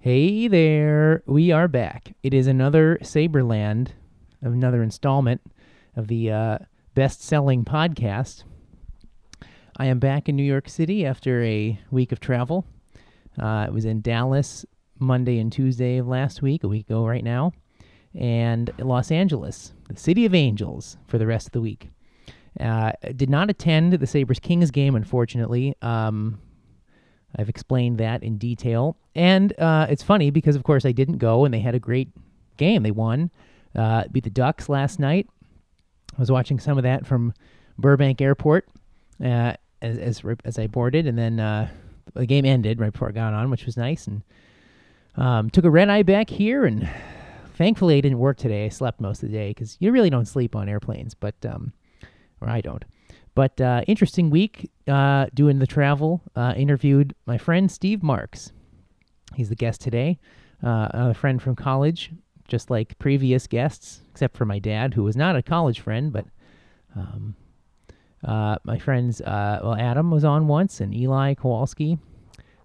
Hey there, we are back. It is another Saberland, another installment of the uh, best selling podcast. I am back in New York City after a week of travel. Uh, I was in Dallas Monday and Tuesday of last week, a week ago right now, and Los Angeles, the city of angels, for the rest of the week. Uh, did not attend the Sabres Kings game, unfortunately. Um, I've explained that in detail. And uh, it's funny because, of course, I didn't go, and they had a great game. They won, uh, beat the Ducks last night. I was watching some of that from Burbank Airport uh, as, as as I boarded, and then uh, the game ended right before I got on, which was nice. And um, took a red eye back here, and thankfully I didn't work today. I slept most of the day because you really don't sleep on airplanes, but um, or I don't. But uh, interesting week uh, doing the travel. Uh, interviewed my friend Steve Marks. He's the guest today. Uh, a friend from college, just like previous guests, except for my dad, who was not a college friend, but um, uh, my friends, uh, well, Adam was on once, and Eli Kowalski,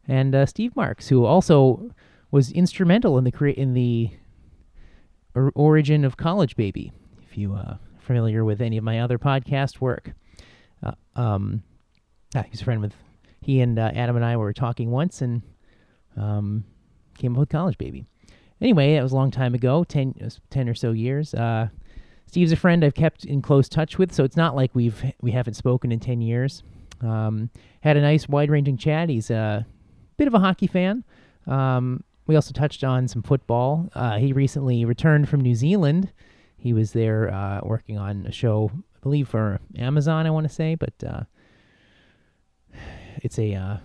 and Steve Marks, who also was instrumental in the cre- in the or- origin of College Baby. If you are familiar with any of my other podcast work. Uh, um, ah, he's a friend with he and uh, Adam and I were talking once and um, came up with College Baby. Anyway, that was a long time ago, 10, 10 or so years. Uh, Steve's a friend I've kept in close touch with, so it's not like we've we haven't spoken in ten years. Um, had a nice wide-ranging chat. He's a bit of a hockey fan. Um, we also touched on some football. Uh, he recently returned from New Zealand. He was there uh, working on a show believe for Amazon, I want to say, but uh, it's a uh,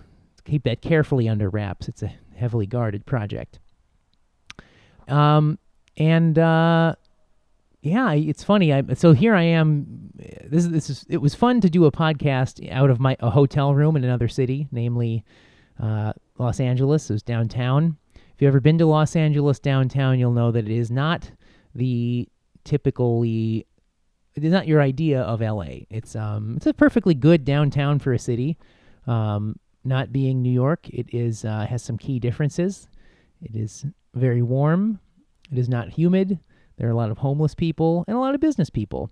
keep that carefully under wraps. It's a heavily guarded project. Um, and uh, yeah, it's funny. I so here I am. This is this is. It was fun to do a podcast out of my a hotel room in another city, namely uh, Los Angeles. It was downtown. If you've ever been to Los Angeles downtown, you'll know that it is not the typically it is not your idea of LA. It's um it's a perfectly good downtown for a city. Um, not being New York, it is uh, has some key differences. It is very warm. It is not humid. There are a lot of homeless people and a lot of business people,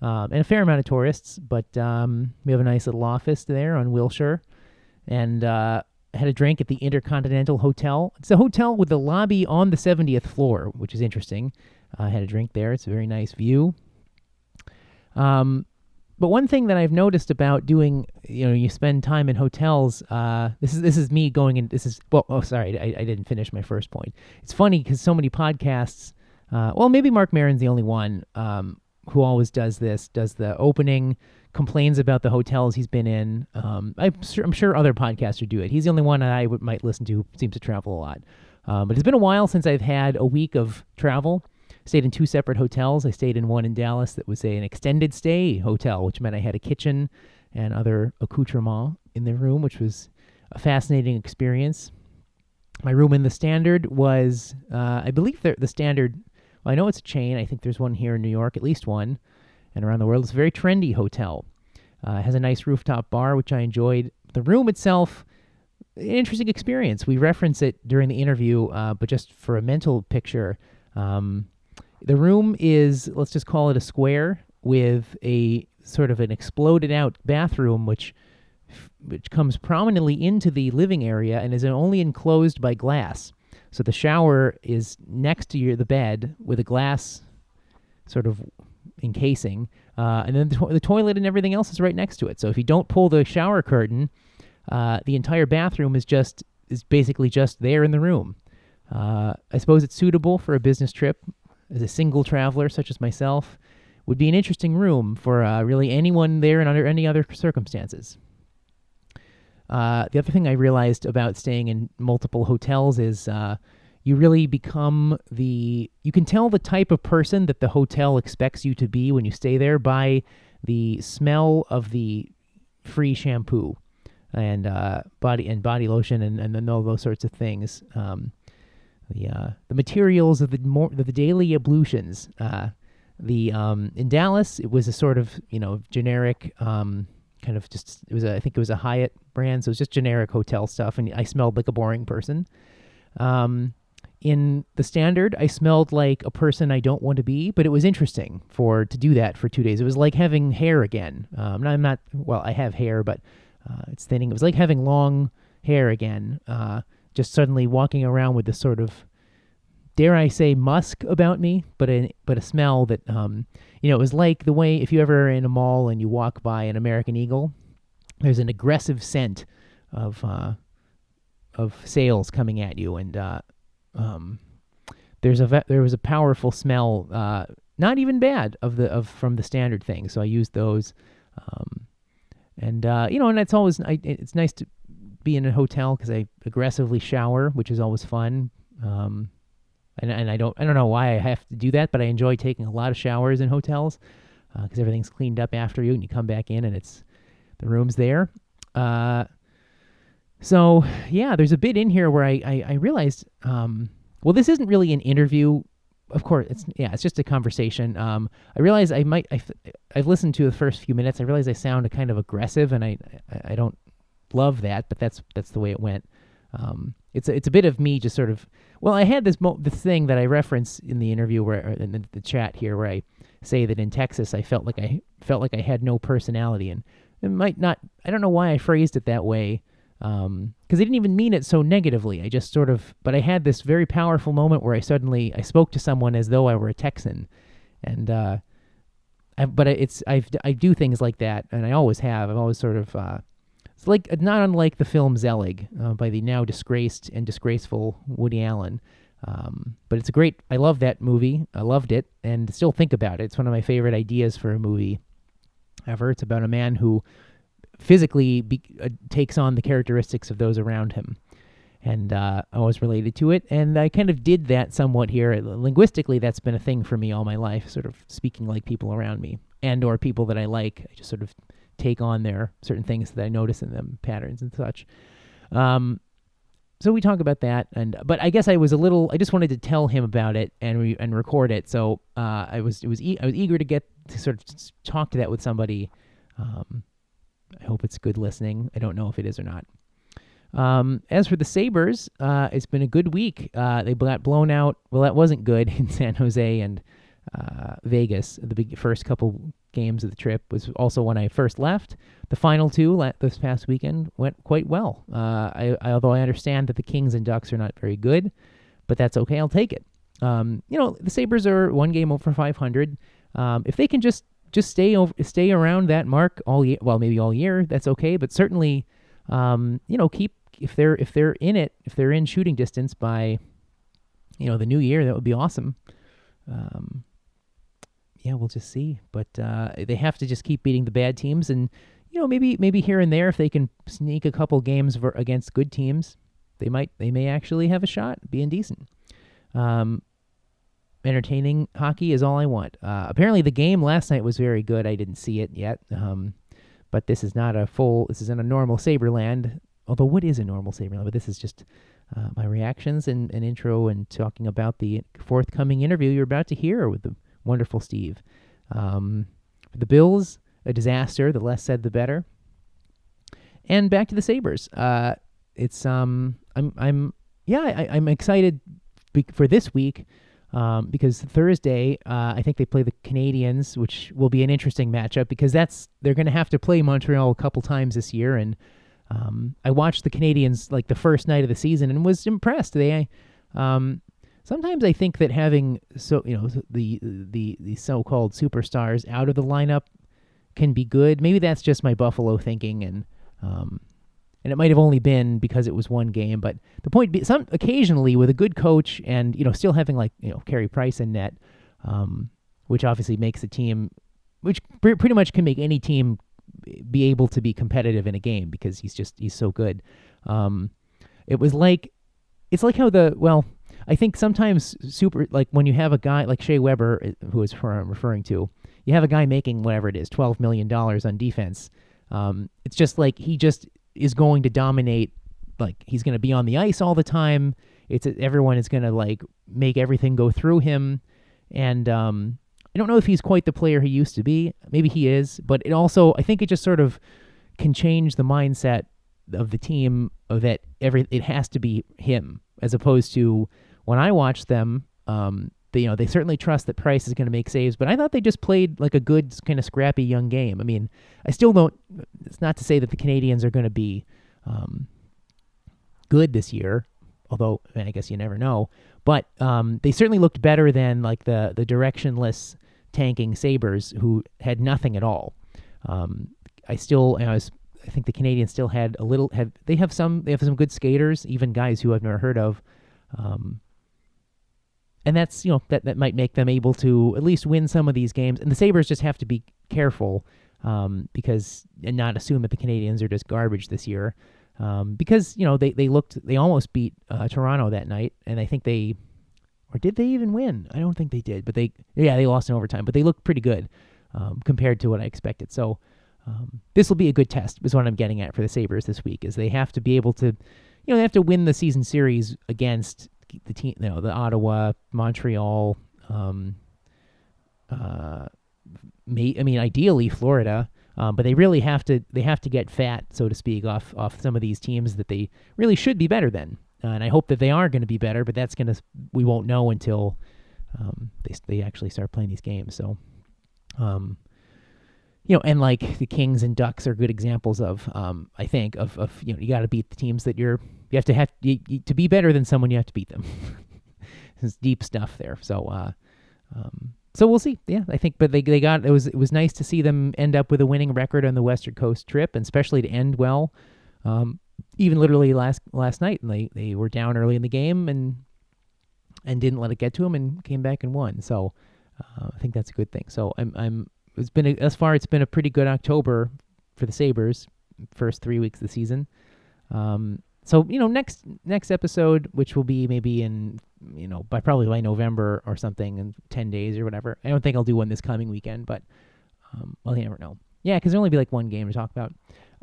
um, and a fair amount of tourists. But um, we have a nice little office there on Wilshire, and uh, had a drink at the Intercontinental Hotel. It's a hotel with the lobby on the 70th floor, which is interesting. I uh, had a drink there. It's a very nice view. Um, but one thing that I've noticed about doing, you know, you spend time in hotels. Uh, this is this is me going in. This is well. Oh, sorry, I, I didn't finish my first point. It's funny because so many podcasts. Uh, well, maybe Marc Maron's the only one um, who always does this. Does the opening, complains about the hotels he's been in. Um, I'm, sure, I'm sure other podcasters do it. He's the only one I would, might listen to. Who seems to travel a lot. Um, but it's been a while since I've had a week of travel stayed in two separate hotels. I stayed in one in Dallas that was a, an extended stay hotel, which meant I had a kitchen and other accoutrements in the room, which was a fascinating experience. My room in the Standard was, uh, I believe, the, the Standard. Well, I know it's a chain. I think there's one here in New York, at least one, and around the world. It's a very trendy hotel. Uh, has a nice rooftop bar, which I enjoyed. The room itself, an interesting experience. We reference it during the interview, uh, but just for a mental picture. Um, the room is, let's just call it a square with a sort of an exploded out bathroom, which which comes prominently into the living area and is only enclosed by glass. So the shower is next to your the bed with a glass sort of encasing, uh, and then the, to- the, toilet and everything else is right next to it. So if you don't pull the shower curtain, uh, the entire bathroom is just is basically just there in the room. Uh, I suppose it's suitable for a business trip as a single traveler such as myself, would be an interesting room for uh, really anyone there and under any other circumstances. Uh, the other thing I realized about staying in multiple hotels is uh, you really become the. You can tell the type of person that the hotel expects you to be when you stay there by the smell of the free shampoo and uh, body and body lotion and, and all those sorts of things. Um, the uh, the materials of the more the daily ablutions. Uh, the um, in Dallas, it was a sort of you know generic um, kind of just it was a, I think it was a Hyatt brand, so it was just generic hotel stuff, and I smelled like a boring person. Um, in the standard, I smelled like a person I don't want to be, but it was interesting for to do that for two days. It was like having hair again. Um, I'm not well, I have hair, but uh, it's thinning. It was like having long hair again. Uh, just suddenly walking around with this sort of dare I say musk about me, but a but a smell that um, you know it was like the way if you ever in a mall and you walk by an American Eagle, there's an aggressive scent of uh, of sales coming at you, and uh, um, there's a there was a powerful smell, uh, not even bad of the of from the standard thing. So I used those, um, and uh, you know, and it's always it's nice to be in a hotel because I aggressively shower, which is always fun. Um, and, and I don't I don't know why I have to do that, but I enjoy taking a lot of showers in hotels because uh, everything's cleaned up after you, and you come back in and it's the room's there. Uh, so yeah, there's a bit in here where I I, I realized um, well this isn't really an interview. Of course, it's yeah, it's just a conversation. Um, I realize I might I, I've listened to the first few minutes. I realize I sound kind of aggressive, and I I, I don't love that, but that's that's the way it went. Um, it's a, it's a bit of me just sort of well, I had this mo- the thing that I reference in the interview where in the, the, chat here where I say that in Texas I felt like I felt like I had no personality, and it might not. I don't know why I phrased it that way because um, I didn't even mean it so negatively. I just sort of, but I had this very powerful moment where I suddenly I spoke to someone as though I were a Texan, and uh, I, but it's I I do things like that, and I always have. I've always sort of uh, it's like not unlike the film Zelig uh, by the now disgraced and disgraceful Woody Allen. Um, but it's a great. I love that movie. I loved it, and still think about it. It's one of my favorite ideas for a movie ever. It's about a man who physically be, uh, takes on the characteristics of those around him, and uh, I was related to it. And I kind of did that somewhat here. Linguistically, that's been a thing for me all my life. Sort of speaking like people around me, and or people that I like. I just sort of take on their certain things that I notice in them, patterns and such. Um, so we talk about that, and but I guess I was a little. I just wanted to tell him about it and re, and record it. So uh, I was it was e- I was eager to get to sort of talk to that with somebody. Um, I hope it's good listening. I don't know if it is or not. Um, as for the Sabres, uh, it's been a good week. Uh, they got blown out. Well, that wasn't good in San Jose and uh, Vegas. The big first couple games of the trip was also when I first left. The final two this past weekend went quite well. Uh, I, I, although I understand that the Kings and Ducks are not very good, but that's okay. I'll take it. Um, you know, the Sabres are one game over 500. Um, if they can just just stay over, stay around that mark all year, well, maybe all year, that's okay. But certainly, um, you know, keep if they're if they're in it, if they're in shooting distance by, you know, the new year, that would be awesome. Um, yeah, we'll just see. But uh, they have to just keep beating the bad teams, and you know maybe maybe here and there if they can sneak a couple games ver- against good teams, they might they may actually have a shot being decent. Um, entertaining hockey is all I want. Uh, apparently, the game last night was very good. I didn't see it yet, um, but this is not a full. This isn't a normal Saberland. Although, what is a normal Saberland? But this is just uh, my reactions and an intro and talking about the forthcoming interview you're about to hear with the wonderful Steve. Um, the Bills, a disaster. The less said, the better. And back to the Sabres. Uh, it's um, I'm I'm yeah, I, I'm excited for this week um, because Thursday uh, I think they play the Canadiens, which will be an interesting matchup because that's they're going to have to play Montreal a couple times this year, and um, I watched the Canadiens like the first night of the season and was impressed. They um, sometimes I think that having so you know the the the so-called superstars out of the lineup can be good. Maybe that's just my Buffalo thinking, and um, and it might have only been because it was one game. But the point, be, some occasionally with a good coach and you know still having like you know Carey Price in net, um, which obviously makes a team, which pr- pretty much can make any team be able to be competitive in a game because he's just he's so good. Um, it was like it's like how the well I think sometimes super like when you have a guy like Shea Weber, uh, who is who I'm referring to, you have a guy making whatever it is, twelve million dollars on defense. Um, it's just like he just is going to dominate. Like he's going to be on the ice all the time. It's everyone is going to like make everything go through him, and um, I don't know if he's quite the player he used to be. Maybe he is, but it also I think it just sort of can change the mindset of the team that every it has to be him as opposed to when I watch them. Um, they, you know, they certainly trust that Price is going to make saves, but I thought they just played like a good kind of scrappy young game. I mean, I still don't. It's not to say that the Canadiens are going to be um, good this year, although I guess you never know. But um, they certainly looked better than like the the directionless tanking Sabres who had nothing at all. Um, I still, I was, I think the Canadiens still had a little. Have they have some? They have some good skaters, even guys who I've never heard of. Um, and that's you know that that might make them able to at least win some of these games. And the Sabres just have to be careful um, because and not assume that the Canadiens are just garbage this year. Um, because you know they, they looked they almost beat uh, Toronto that night, and I think they or did they even win? I don't think they did, but they yeah they lost in overtime, but they looked pretty good um, compared to what I expected. So um, this will be a good test. Is what I'm getting at for the Sabres this week is they have to be able to, you know, they have to win the season series against the team, you know, the Ottawa, Montreal, um, uh, may, I mean, ideally Florida. Um, but they really have to they have to get fat, so to speak, off off some of these teams that they really should be better than. Uh, and I hope that they are going to be better, but that's going to we won't know until um, they they actually start playing these games. So, um, you know, and like the Kings and Ducks are good examples of um, I think of of you know you got to beat the teams that you're you have to have you, you, to be better than someone you have to beat them. it's deep stuff there. So. Uh, um, so we'll see. Yeah, I think, but they they got it was it was nice to see them end up with a winning record on the Western Coast trip, and especially to end well. Um, even literally last last night, and they they were down early in the game and and didn't let it get to them and came back and won. So uh, I think that's a good thing. So I'm I'm it's been a, as far it's been a pretty good October for the Sabres, first three weeks of the season. Um, so you know next next episode, which will be maybe in you know, by probably by November or something in 10 days or whatever. I don't think I'll do one this coming weekend, but um, well, you never know. Yeah, because there'll only be like one game to talk about.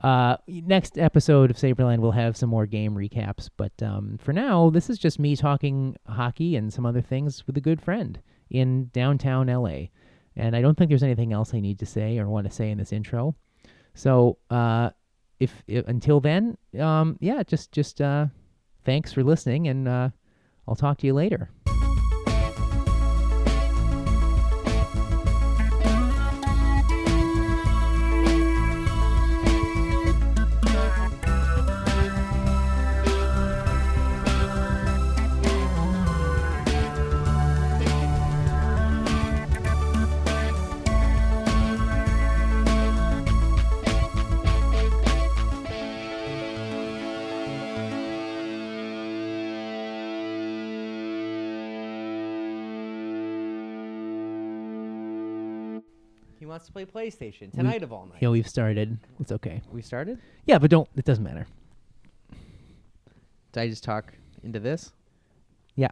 Uh, next episode of Sabreland, we'll have some more game recaps. But um, for now, this is just me talking hockey and some other things with a good friend in downtown LA. And I don't think there's anything else I need to say or want to say in this intro. So uh, if, if, until then, um, yeah, just just uh, thanks for listening and uh, I'll talk to you later. Wants to play PlayStation tonight of all nights. Yeah, we've started. It's okay. we started? Yeah, but don't. It doesn't matter. Did I just talk into this? Yeah.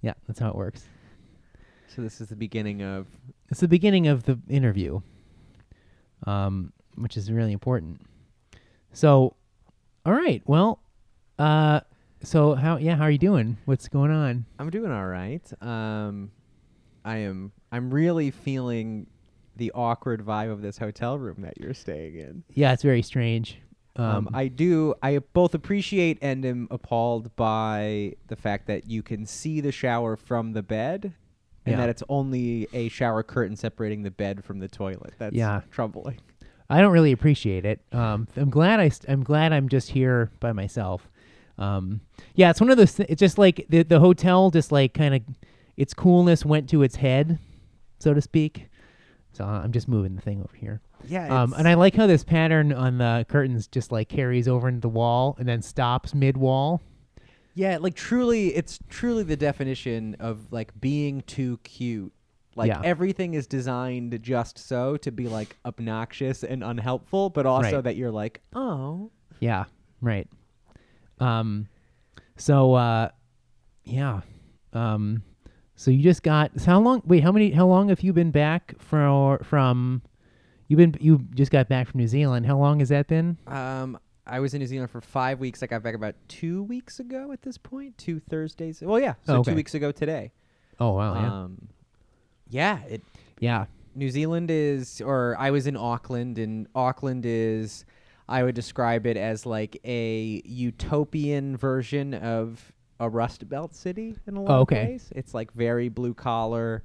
Yeah, that's how it works. So this is the beginning of. It's the beginning of the interview, um, which is really important. So, all right. Well, uh, so how? Yeah, how are you doing? What's going on? I'm doing all right. Um, I am. I'm really feeling the awkward vibe of this hotel room that you're staying in. Yeah, it's very strange. Um, Um, I do. I both appreciate and am appalled by the fact that you can see the shower from the bed, and Yeah. that it's only a shower curtain separating the bed from the toilet. That's Yeah. troubling. I don't really appreciate it. Um, I'm glad I st- I'm glad I'm just here by myself. Um, yeah, it's one of those. Th- it's just like the the hotel, just like kind of, its coolness went to its head, so to speak. So uh, I'm just moving the thing over here. Yeah. Um, and I like how this pattern on the curtains just like carries over into the wall and then stops mid wall. Yeah, like truly, it's truly the definition of like being too cute. Like Yeah. everything is designed just so to be like obnoxious and unhelpful, but also Right. that you're like, oh, Yeah, right. Um, so uh, yeah. Um, so you just got so how long? Wait, how many? How long have you been back from from? You've been you just got back from New Zealand. How long has that been? um, I was in New Zealand for five weeks. I got back about two weeks ago. At this point, two Thursdays. Well, yeah, so okay. two weeks ago today. Oh wow, yeah, Um, yeah, it yeah, New Zealand is, or I was in Auckland, and Auckland is I would describe it as like a utopian version of a Rust Belt city in a lot Oh, of okay. ways. It's like very blue collar.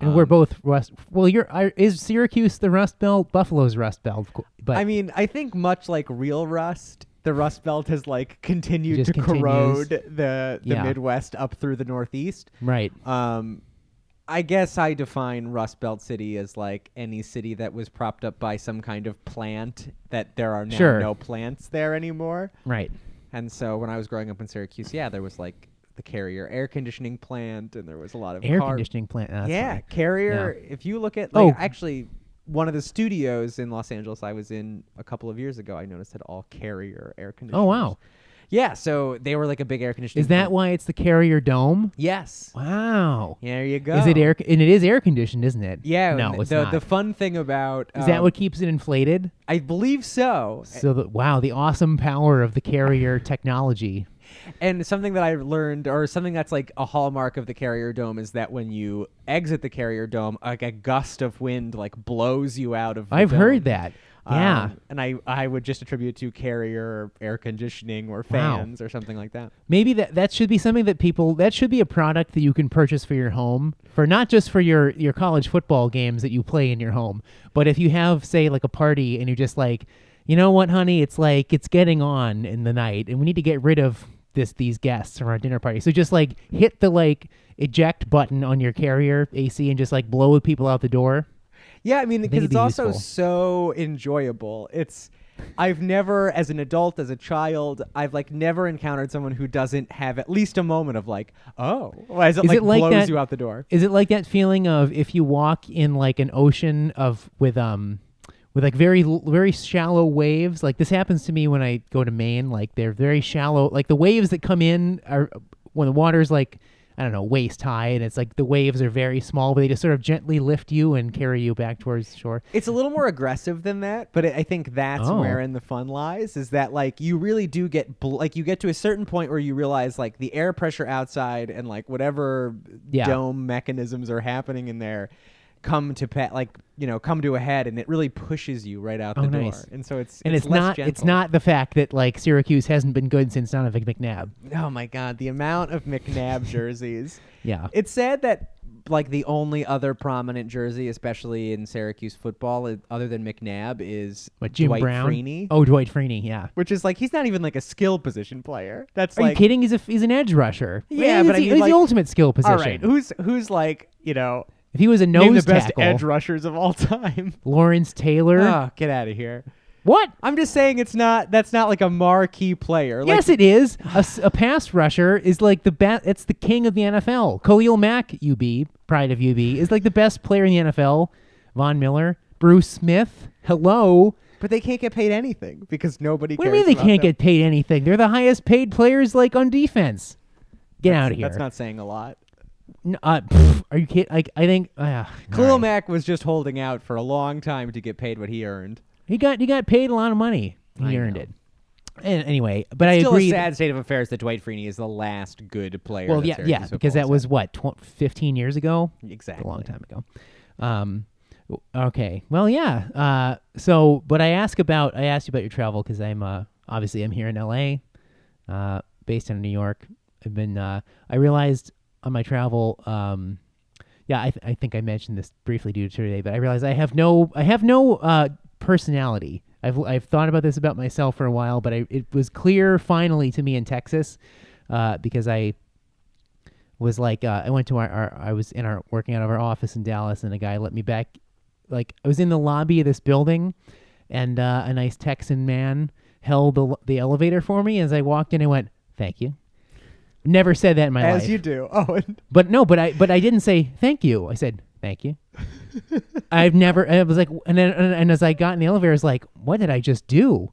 And we're um, both Rust. Well, you're I, is Syracuse the Rust Belt? Buffalo's Rust Belt, but I mean, I think much like real Rust, the Rust Belt has like continued Just to continues. corrode the the Yeah. Midwest up through the Northeast. right. Um, I guess I define Rust Belt City as like any city that was propped up by some kind of plant that there are now Sure. no plants there anymore. Right. And so when I was growing up in Syracuse, yeah, there was like the Carrier air conditioning plant, and there was a lot of Air car- conditioning plant. yeah, funny. Carrier. If you look at Oh. like actually one of the studios in Los Angeles I was in a couple of years ago, I noticed had all Carrier air conditioners. Oh wow. Yeah, so they were like a big air conditioning. Is that plant. why it's the Carrier Dome? Yes. Wow. There you go. Is it air? And it is air conditioned, isn't it? Yeah. No, it's the not. the fun thing about is that um, what keeps it inflated? I believe so. So the, wow, the awesome power of the Carrier technology. And something that I learned, or something that's like a hallmark of the Carrier Dome, is that when you exit the Carrier Dome, like a gust of wind like blows you out of. The I've dome. heard that. Yeah. Um, and I, I would just attribute to Carrier air conditioning or Wow. fans or something like that. Maybe that that should be something that people that should be a product that you can purchase for your home for not just for your your college football games that you play in your home, but if you have say like a party and you're just like, you know what, honey, it's like it's getting on in the night and we need to get rid of this these guests from our dinner party. So just like hit the like eject button on your carrier AC and just like blow people out the door. Yeah, I mean, because it's be also useful. so enjoyable. It's I've never, as an adult, as a child, I've like never encountered someone who doesn't have at least a moment of like, oh, as it Is like it like blows that- you out the door. Is it like that feeling of if you walk in like an ocean of with um with like very very shallow waves? Like this happens to me when I go to Maine. Like they're very shallow. Like the waves that come in are when the water's like I don't know waist high, and it's like the waves are very small, but they just sort of gently lift you and carry you back towards shore. It's a little more aggressive than that, but I think that's Oh. wherein the fun lies. Is that like you really do get bl- like you get to a certain point where you realize like the air pressure outside and like whatever Yeah. dome mechanisms are happening in there come to pet like you know come to a head, and it really pushes you right out Oh, the door. nice. And so it's And it's, less not it's gentle. not the fact that like Syracuse hasn't been good since Donovan McNabb. Oh my god, the amount of McNabb jerseys. Yeah. It's sad that like the only other prominent jersey, especially in Syracuse football, i- other than McNabb, is What Jim Dwight Brown? Freeney. Oh, Dwight Freeney. Yeah. Which is like he's not even like a skill position player. That's Are like you kidding? He's a he's an edge rusher. Yeah, he's but I the, mean, he's like- the ultimate skill position. all right. Who's who's like you know If he was a name nose the best tackle, edge rushers of all time? Lawrence Taylor. oh, get out of here! what? I'm just saying it's not. That's not like a marquee player. Like, yes, it is. A pass rusher is like the best. It's the king of the NFL. Khalil Mack, UB, pride of UB, is like the best player in the NFL. Von Miller, Bruce Smith. Hello. but they can't get paid anything because nobody. What do you mean they can't them. get paid anything? They're the highest paid players, like on defense. Get That's- out of here. That's not saying a lot. N- uh, pff, are you kidding? Like I think. Uh, Khalil all right. Mack was just holding out for a long time to get paid what he earned. He got he got paid a lot of money. He I earned know. it. And anyway, but I Still agree. a that- sad state of affairs that Dwight Freeney is the last good player. well, yeah, yeah, because that was what tw- 15 years ago. exactly a long time ago. Um, okay. Well, yeah. Uh, so, but I ask about I asked you about your travel because I'm uh, obviously I'm here in L.A. Uh, based in New York. I've been. Uh, I realized on my travel. Um, yeah, I, th- I think I mentioned this briefly due to today, but I realized I have no I have no uh, personality. I've I've thought about this about myself for a while, but I, it was clear finally to me in Texas uh, because I was like uh, I went to our, our I was in our working out of our office in Dallas and a guy let me back like I was in the lobby of this building and uh, a nice Texan man held the the elevator for me as I walked in and went thank you never said that in my life. As you do. Oh, and but no but I but I didn't say thank you I said thank you I've never and I was like and then and, and as I got in the elevator I was like what did I just do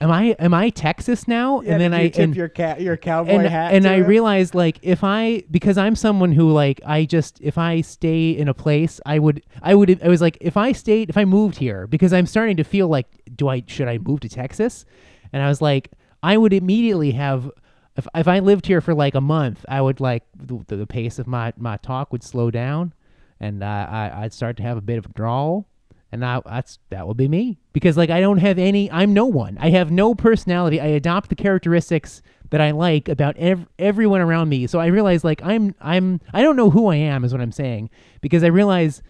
am I am I Texas now yeah, and then did I you tip and, your cat your cowboy and, hat. and to I him? realized like if I because I'm someone who like I just if I stay in a place I would I would I was like if I stayed if I moved here because I'm starting to feel like do I should I move to Texas and I was like I would immediately have if if I lived here for like a month I would like the, the pace of my my talk would slow down and uh, I I'd start to have a bit of a drawl and I, that's that will be me because like I don't have any. I'm no one. I have no personality. I adopt the characteristics that I like about ev- everyone around me. So I realize like I'm I'm I don't know who I am is what I'm saying because I realize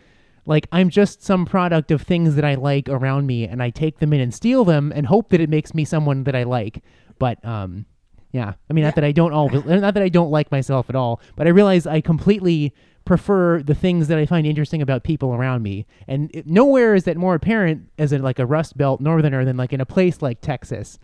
like I'm just some product of things that I like around me and I take them in and steal them and hope that it makes me someone that I like. But um yeah, I mean not that I don't all not that I don't like myself at all, but I realize I completely prefer the things that I find interesting about people around me. And it, nowhere is that more apparent as a, like a Rust Belt northerner than like in a place like Texas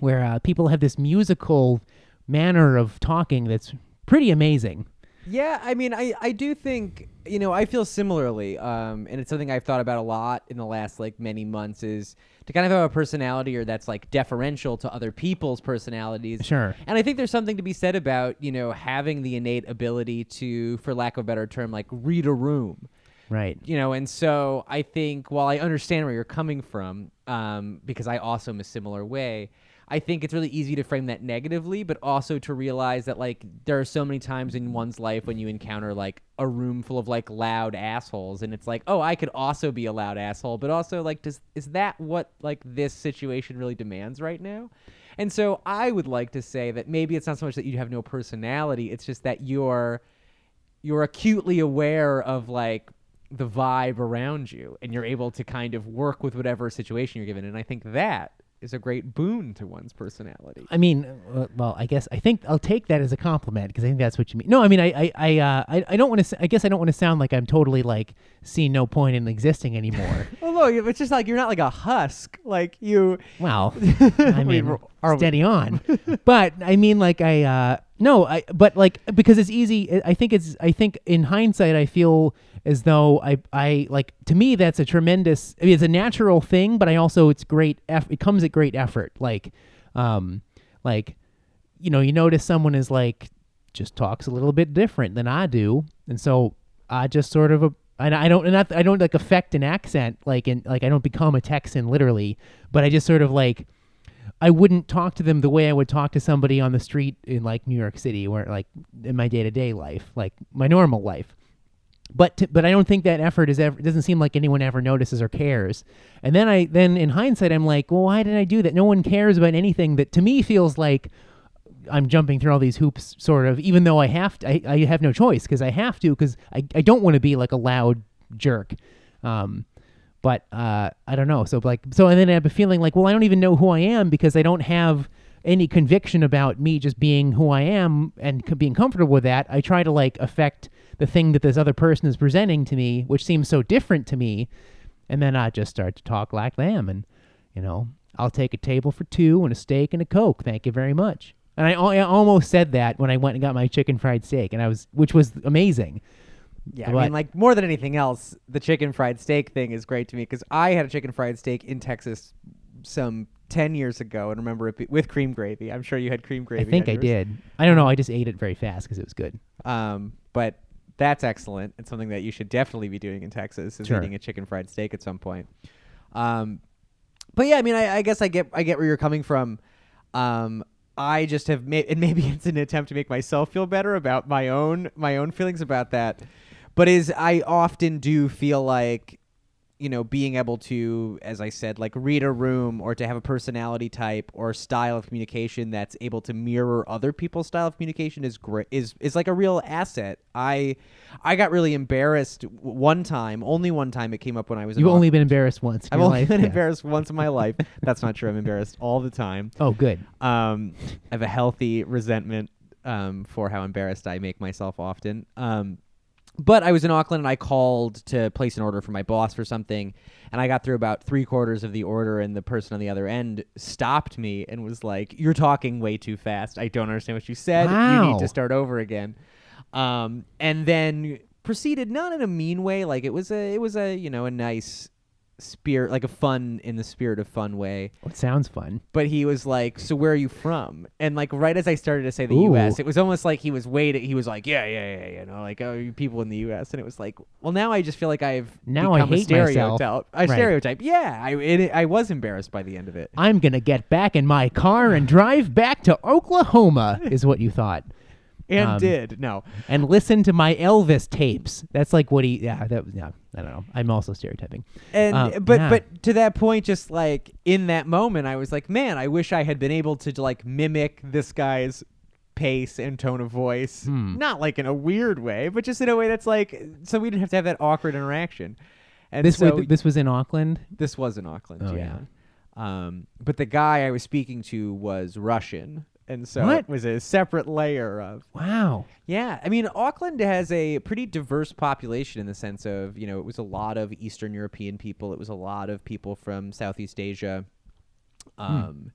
where uh, people have this musical manner of talking that's pretty amazing. Yeah, I mean, I, I do think you know I feel similarly, um, and it's something I've thought about a lot in the last like many months is to kind of have a personality or that's like deferential to other people's personalities. Sure. And I think there's something to be said about you know having the innate ability to, for lack of a better term, like read a room. Right. You know, and so I think while I understand where you're coming from, um, because I also am a similar way. I think it's really easy to frame that negatively, but also to realize that like there are so many times in one's life when you encounter like a room full of like loud assholes, and it's like, oh, I could also be a loud asshole, but also like, does is that what like this situation really demands right now? And so I would like to say that maybe it's not so much that you have no personality; it's just that you're you're acutely aware of like the vibe around you and you're able to kind of work with whatever situation you're given and i think that is a great boon to one's personality. I mean, uh, well, I guess I think I'll take that as a compliment because I think that's what you mean. No, I mean, I, I, I, uh, I, I don't want to. I guess I don't want to sound like I'm totally like see no point in existing anymore. well, no, it's just like you're not like a husk. Like you. Well, I mean, are steady on. but I mean, like I, uh, no, I, but like because it's easy. I think it's. I think in hindsight, I feel as though I I like to me that's a tremendous I mean, it's a natural thing, but I also it's great eff- it comes at great effort. Like um like you know, you notice someone is like just talks a little bit different than I do. And so I just sort of a I, I don't not I don't like affect an accent like in like I don't become a Texan literally, but I just sort of like I wouldn't talk to them the way I would talk to somebody on the street in like New York City or like in my day-to-day life, like my normal life but to, but I don't think that effort is ever doesn't seem like anyone ever notices or cares. And then I then in hindsight I'm like, well, why did I do that? No one cares about anything that to me feels like I'm jumping through all these hoops, sort of, even though I have to. I, I have no choice because I have to because I, I don't want to be like a loud jerk. Um, but uh, I don't know. So like so, and then I have a feeling like, well, I don't even know who I am because I don't have any conviction about me just being who I am and being comfortable with that. I try to like affect the thing that this other person is presenting to me, which seems so different to me. And then I just start to talk like them. And, you know, I'll take a table for two and a steak and a Coke. Thank you very much. And I, I almost said that when I went and got my chicken fried steak, and I was, which was amazing. Yeah, I mean, like more than anything else, the chicken fried steak thing is great to me because I had a chicken fried steak in Texas some 10 years ago and remember it be- with cream gravy. I'm sure you had cream gravy. I think I yours. did. I don't know. I just ate it very fast because it was good. Um, but that's excellent. It's something that you should definitely be doing in Texas is Sure. eating a chicken fried steak at some point. Um, but yeah, I mean, I, I guess I get I get where you're coming from. Um, I just have made, and maybe it's an attempt to make myself feel better about my own my own feelings about that. But is I often do feel like you know, being able to, as I said, like read a room or to have a personality type or style of communication that's able to mirror other people's style of communication is great. Is is like a real asset. I I got really embarrassed one time, only one time it came up when I was. You've only been embarrassed once. In I've only life. been Yeah. embarrassed once in my life. That's not true. I'm embarrassed all the time. Oh, good. Um, I have a healthy resentment um, for how embarrassed I make myself often. Um, but I was in Auckland and I called to place an order for my boss for something, and I got through about three quarters of the order, and the person on the other end stopped me and was like, "You're talking way too fast. I don't understand what you said. You need to start over again." Um, and then proceeded not in a mean way, like it was a it was a you know a nice spirit, like a fun in the spirit of fun way Well, it sounds fun. but he was like, "So where are you from?" And like right as I started to say the Ooh. U.S., it was almost like he was waiting. He was like, "Yeah, yeah, yeah," you know, like, "Oh, you people in the U.S." And it was like, well, now I just feel like I've Now I hate a myself. stereotype. A Right. stereotype. Yeah, I it, I was embarrassed by the end of it. I'm gonna get back in my car and drive back to Oklahoma. Is what you thought. And Um, did no. and listen to my Elvis tapes. That's like what he. Yeah, that. was. Yeah, I don't know. I'm also stereotyping. And Uh, but yeah. but to that point, just like in that moment, I was like, man, I wish I had been able to like mimic this guy's pace and tone of voice, Hmm. not like in a weird way, but just in a way that's like so we didn't have to have that awkward interaction. And This so was this was in Auckland. this was in Auckland, Oh, yeah. Um, but the guy I was speaking to was Russian, and so What? it was a separate layer of Wow. yeah, I mean, Auckland has a pretty diverse population in the sense of, you know, it was a lot of Eastern European people. It was a lot of people from Southeast Asia. Um,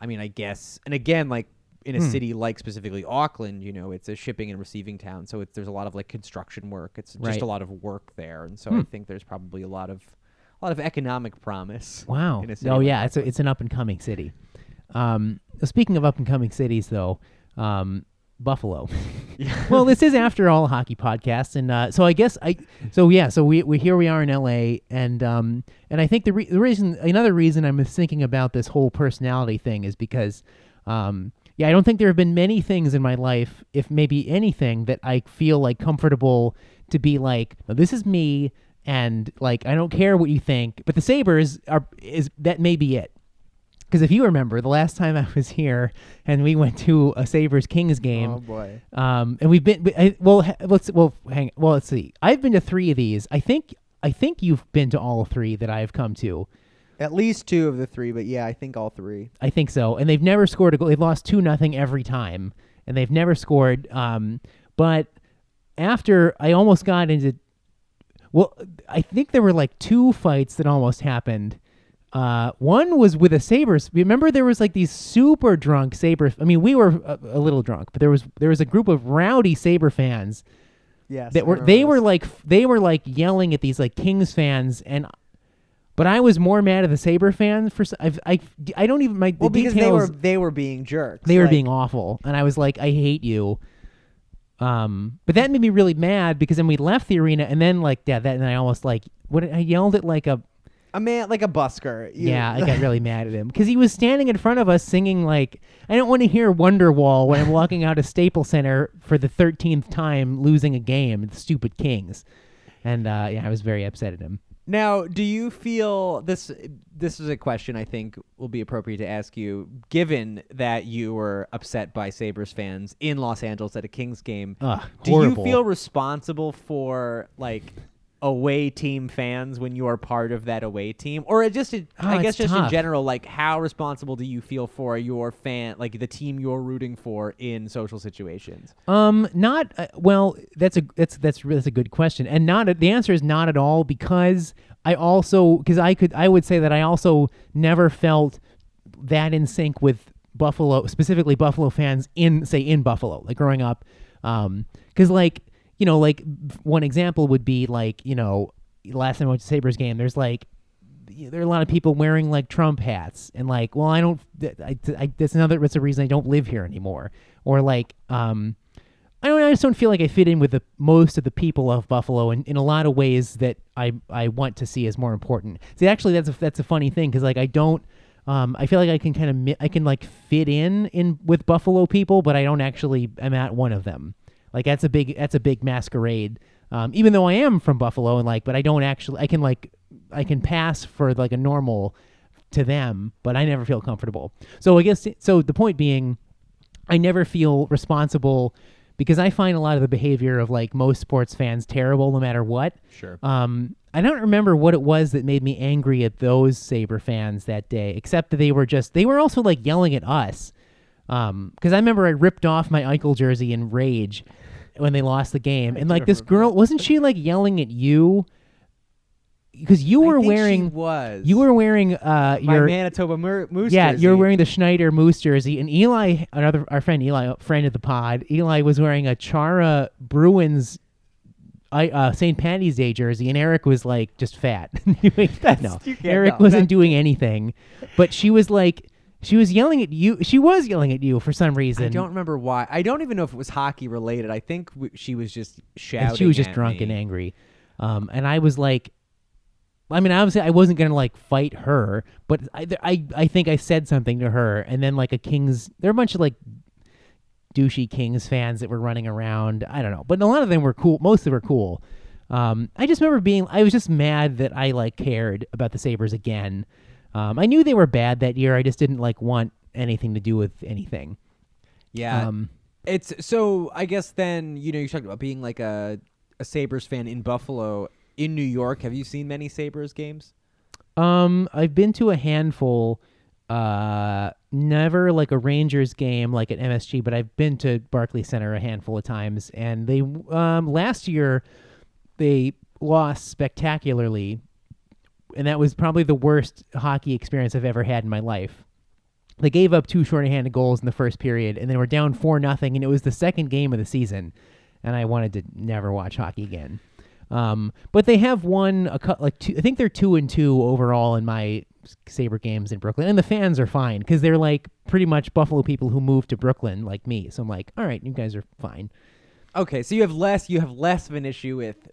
I mean, I guess, and again, like in a Hmm. city like specifically Auckland, you know, it's a shipping and receiving town, so there's a lot of like construction work. It's just Right. a lot of work there, and so Hmm. I think there's probably a lot of a lot of economic promise. Wow. in a city Oh like yeah, it's a, it's an up and coming city. Um, speaking of up and coming cities, though, um, Buffalo. well, this is after all a hockey podcast, and uh, so I guess I so yeah, so we we here we are in L.A. and um and I think the re- the reason another reason I'm thinking about this whole personality thing is because um yeah I don't think there have been many things in my life, if maybe anything, that I feel like comfortable to be like "No, this is me and like I don't care what you think, but the Sabres are is that may be it. Because if you remember, the last time I was here and we went to a Sabres Kings game, Oh boy. um, and we've been I, well. ha- Let's well hang. Well, let's see. I've been to three of these. I think I think you've been to all three that I've come to. At least two of the three, but yeah, I think all three. I think so. And they've never scored a goal. They've lost two nothing every time, and they've never scored. Um, but after I almost got into, well, I think there were like two fights that almost happened. Uh, one was with a Sabres. Remember, there was like these super drunk Saber. I mean, we were a, a little drunk, but there was there was a group of rowdy Saber fans Yes. that were they were like they were like yelling at these like Kings fans and. But I was more mad at the Saber fans for I've, I I don't even my the well because details, they were they were being jerks. they were like- being awful, and I was like, I hate you. Um, but that made me really mad because then we left the arena, and then like yeah, that and I almost like what I yelled at like a a man like a busker. You- yeah, I got really mad at him because he was standing in front of us singing like I don't want to hear Wonderwall when I'm walking out of Staples Center for the thirteenth time losing a game, the stupid Kings, and uh, yeah, I was very upset at him. Now, do you feel this? This is a question I think will be appropriate to ask you, given that you were upset by Sabres fans in Los Angeles at a Kings game. Ugh, do you feel responsible for like away team fans when you are part of that away team, or just in- Ah, I guess just in general, like how responsible do you feel for your fan, like the team you're rooting for in social situations? Um, not uh, well. That's a that's that's that's a good question, and not a, the answer is not at all because I also because I could I would say that I also never felt that in sync with Buffalo, specifically Buffalo fans in say in Buffalo, like growing up, um, because like you know like one example would be like you know last time I went to Sabres game, there's like there are a lot of people wearing like Trump hats and like, well, I don't. I, I, that's another. That's a reason I don't live here anymore. Or like, um, I don't. I just don't feel like I fit in with the most of the people of Buffalo, in, in a lot of ways that I I want to see as more important. See, actually, that's a that's a funny thing because like I don't. Um, I feel like I can kind of I can like fit in in with Buffalo people, but I don't actually. I'm at one of them. Like that's a big that's a big masquerade. Um, even though I am from Buffalo and like, but I don't actually. I can like I can pass for like a normal to them, but I never feel comfortable. So I guess so. The point being, I never feel responsible because I find a lot of the behavior of like most sports fans terrible, no matter what. Sure. Um, I don't remember what it was that made me angry at those Saber fans that day, except that they were just they were also like yelling at us. Um, because I remember I ripped off my Eichel jersey in rage when they lost the game, and like this girl wasn't she like yelling at you because you were wearing was you were wearing uh my your Manitoba Moose. yeah, jersey. you're wearing the Schneider Moose jersey, and Eli, another our friend Eli, friend of the pod, Eli was wearing a Chara Bruins, I uh, St. Patty's Day jersey, and Eric was like just fat. no, Eric no, wasn't doing anything, but she was like, she was yelling at you. She was yelling at you for some reason. I don't remember why. I don't even know if it was hockey related. I think w- she was just shouting. and she was just at drunk me. and angry. Um, and I was like, I mean, obviously, I wasn't gonna like fight her, but I, I, I think I said something to her, and then like a king's, there are a bunch of like, douchey Kings fans that were running around. I don't know, but a lot of them were cool. Most of them were cool. Um, I just remember being, I was just mad that I like cared about the Sabres again. Um, I knew they were bad that year. I just didn't like want anything to do with anything. Yeah. Um, It's so I guess then you know you talked about being like a a Sabres fan in Buffalo in New York. Have you seen many Sabres games? Um, I've been to a handful. Uh, never like a Rangers game like at MSG, but I've been to Barclay Center a handful of times. And they um last year they lost spectacularly, and that was probably the worst hockey experience I've ever had in my life. They gave up two shorthanded goals in the first period, and they were down four nothing, and it was the second game of the season, and I wanted to never watch hockey again. Um, but they have won a cut like two. I think they're two and two overall in my Saber games in Brooklyn, and the fans are fine because they're like pretty much Buffalo people who moved to Brooklyn like me. So I'm like, all right, you guys are fine. Okay, so you have less you have less of an issue with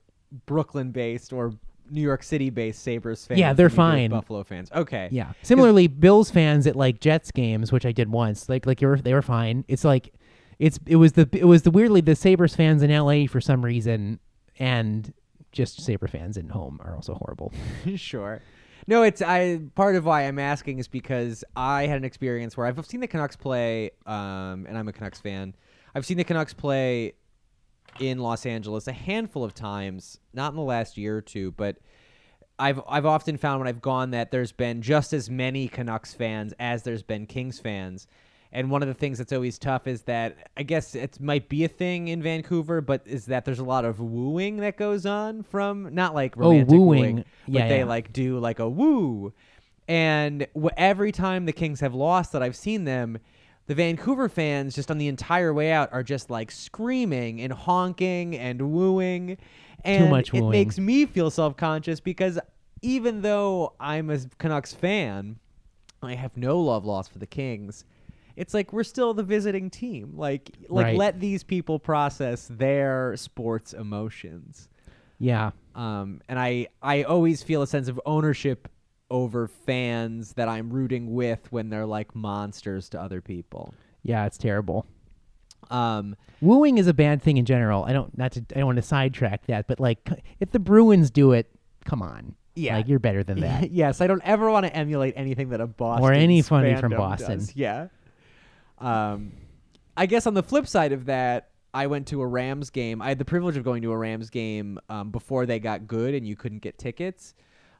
Brooklyn based or New York City based Sabres fans. Yeah, they're than you do with fine. Buffalo fans. Okay. Yeah. Similarly, Bills fans at like Jets games, which I did once, like like you were, they were fine. It's like it's it was the it was the weirdly the Sabres fans in LA for some reason and just Sabre fans in home are also horrible. sure. No, it's I. Part of why I'm asking is because I had an experience where I've seen the Canucks play, um, and I'm a Canucks fan. I've seen the Canucks play in Los Angeles a handful of times, not in the last year or two, but I've I've often found when I've gone that there's been just as many Canucks fans as there's been Kings fans. And one of the things that's always tough is that I guess it might be a thing in Vancouver, but is that there's a lot of wooing that goes on from not like oh, romantic Oh, wooing. but Yeah, they yeah. like do like a woo. And wh- every time the Kings have lost that I've seen them, the Vancouver fans just on the entire way out are just like screaming and honking and wooing. And much it makes me feel self-conscious because even though I'm a Canucks fan, I have no love lost for the Kings. It's like we're still the visiting team. Like like Right. let these people process their sports emotions. Yeah. Um, and I I always feel a sense of ownership over fans that I'm rooting with when they're like monsters to other people. Yeah, it's terrible. Um, Wooing is a bad thing in general. I don't not to I don't want to sidetrack that, but like if the Bruins do it, come on. Yeah. Like you're better than that. yes, I don't ever want to emulate anything that a Boston or any funny from Boston. does. Yeah. Um, I guess on the flip side of that, I went to a Rams game. I had the privilege of going to a Rams game um, before they got good and you couldn't get tickets.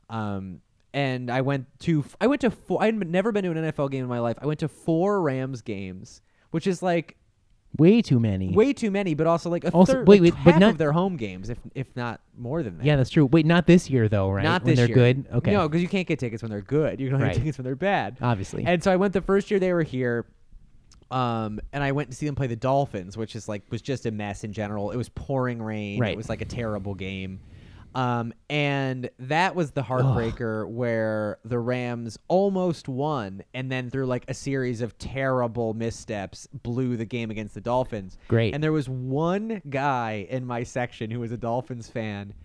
Um, and I went to I went to four. I had never been to an NFL game in my life. I went to four Rams games, which is like Way too many. way too many, but also like a Also- third, wait, like wait, but half not- of their home games, if if not more than that. Yeah, that's true. Wait, not this year though, right? Not when this they're year. good. Okay. No, because you can't get tickets when they're good. You can only Right. get tickets when they're bad. obviously. And so I went the first year they were here, um, and I went to see them play the Dolphins, which is like was just a mess in general. It was pouring rain. Right. It was like a terrible game. Um, and that was the heartbreaker where the Rams almost won, and then through like a series of terrible missteps, blew the game against the Dolphins. Great. And there was one guy in my section who was a Dolphins fan,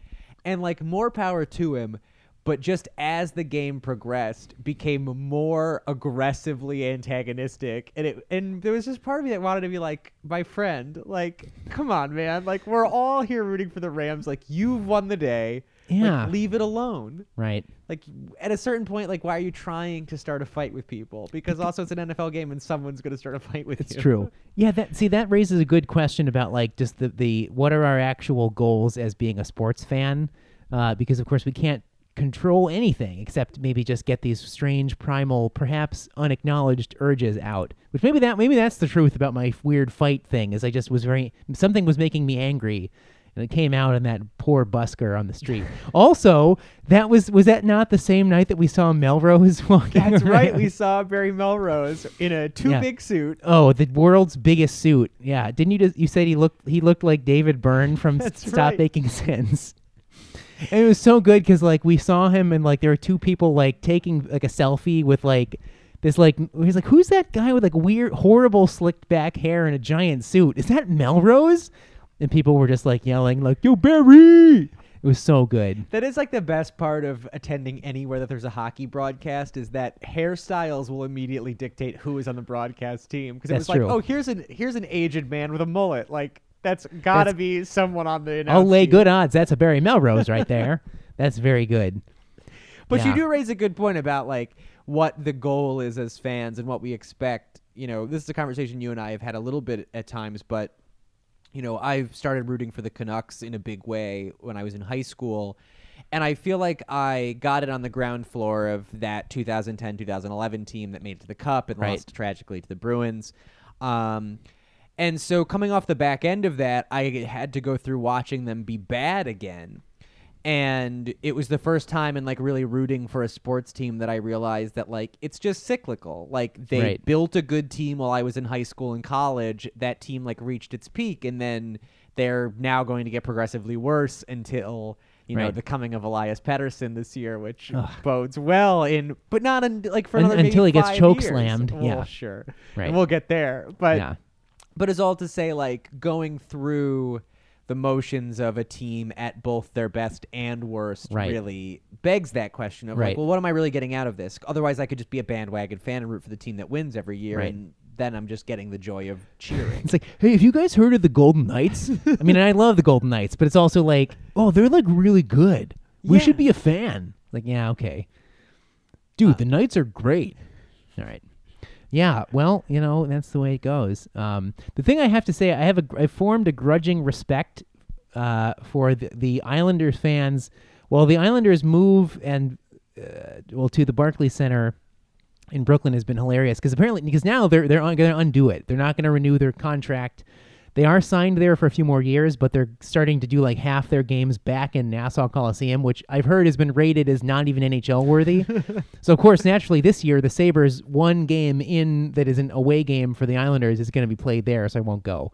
and like more power to him, but just as the game progressed, became more aggressively antagonistic, and it and there was just part of me that wanted to be like my friend, like come on, man, like we're all here rooting for the Rams, like you've won the day, Like, Yeah. leave it alone. right. Like at a certain point, like why are you trying to start a fight with people? Because also it's an NFL game and someone's going to start a fight with It's you. It's true. Yeah, that see that raises a good question about like just the the what are our actual goals as being a sports fan? Uh, because of course we can't control anything except maybe just get these strange primal perhaps unacknowledged urges out which maybe that maybe that's the truth about my weird fight thing is i just was very something was making me angry and it came out in that poor busker on the street also that was was that not the same night that we saw melrose walking That's right. We saw Barry Melrose in a too Yeah. big suit. Oh, the world's biggest suit. Yeah, didn't you just you said he looked he looked like David Byrne from Stop right. Making Sense. And it was so good because like we saw him and like there were two people like taking like a selfie with like this like he's like who's that guy with like weird horrible slicked back hair and a giant suit? Is that Melrose? And people were just like yelling like yo Barry. It was so good. That is like the best part of attending anywhere that there's a hockey broadcast is that hairstyles will immediately dictate who is on the broadcast team because it That's was like, true. oh, here's an here's an aged man with a mullet. Like that's got to That's- be someone on the. I'll lay team. good odds. That's a Barry Melrose right there. That's very good. But you do raise a good point about like what the goal is as fans and what we expect. You know, this is a conversation you and I have had a little bit at times, but you know, I've started rooting for the Canucks in a big way when I was in high school. And I feel like I got it on the ground floor of that 2010 2011 team that made it to the Cup and Right. lost tragically to the Bruins. Um, and so coming off the back end of that, I had to go through watching them be bad again. And it was the first time in like really rooting for a sports team that I realized that like it's just cyclical. Like they Right. built a good team while I was in high school and college. That team like reached its peak and then they're now going to get progressively worse until you know the coming of Elias Pettersson this year, which bodes well in, but not in, like for another maybe until he gets choke years. slammed, Well, yeah. sure, Right. and we'll get there. But yeah. But it's all to say like going through the motions of a team at both their best and worst Right. really begs that question of Right. like, well, what am I really getting out of this? Otherwise, I could just be a bandwagon fan and root for the team that wins every year, Right. and then I'm just getting the joy of cheering. It's like, hey, have you guys heard of the Golden Knights? I mean, I love the Golden Knights, but it's also like, oh, they're like really good. We Yeah. should be a fan. Like, yeah, okay. Dude, uh, the Knights are great. All right. Yeah, well, you know, that's the way it goes. Um, the thing I have to say, I have a, I formed a grudging respect uh, for the, the Islanders fans. Well, the Islanders move and uh, well to the Barclays Center in Brooklyn has been hilarious because apparently because now they're they're going to undo it. They're not going to renew their contract. They are signed there for a few more years, but they're starting to do like half their games back in Nassau Coliseum, which I've heard has been rated as not even NHL worthy. so of course, naturally, this year the Sabres one game in that is an away game for the Islanders is going to be played there, so I won't go.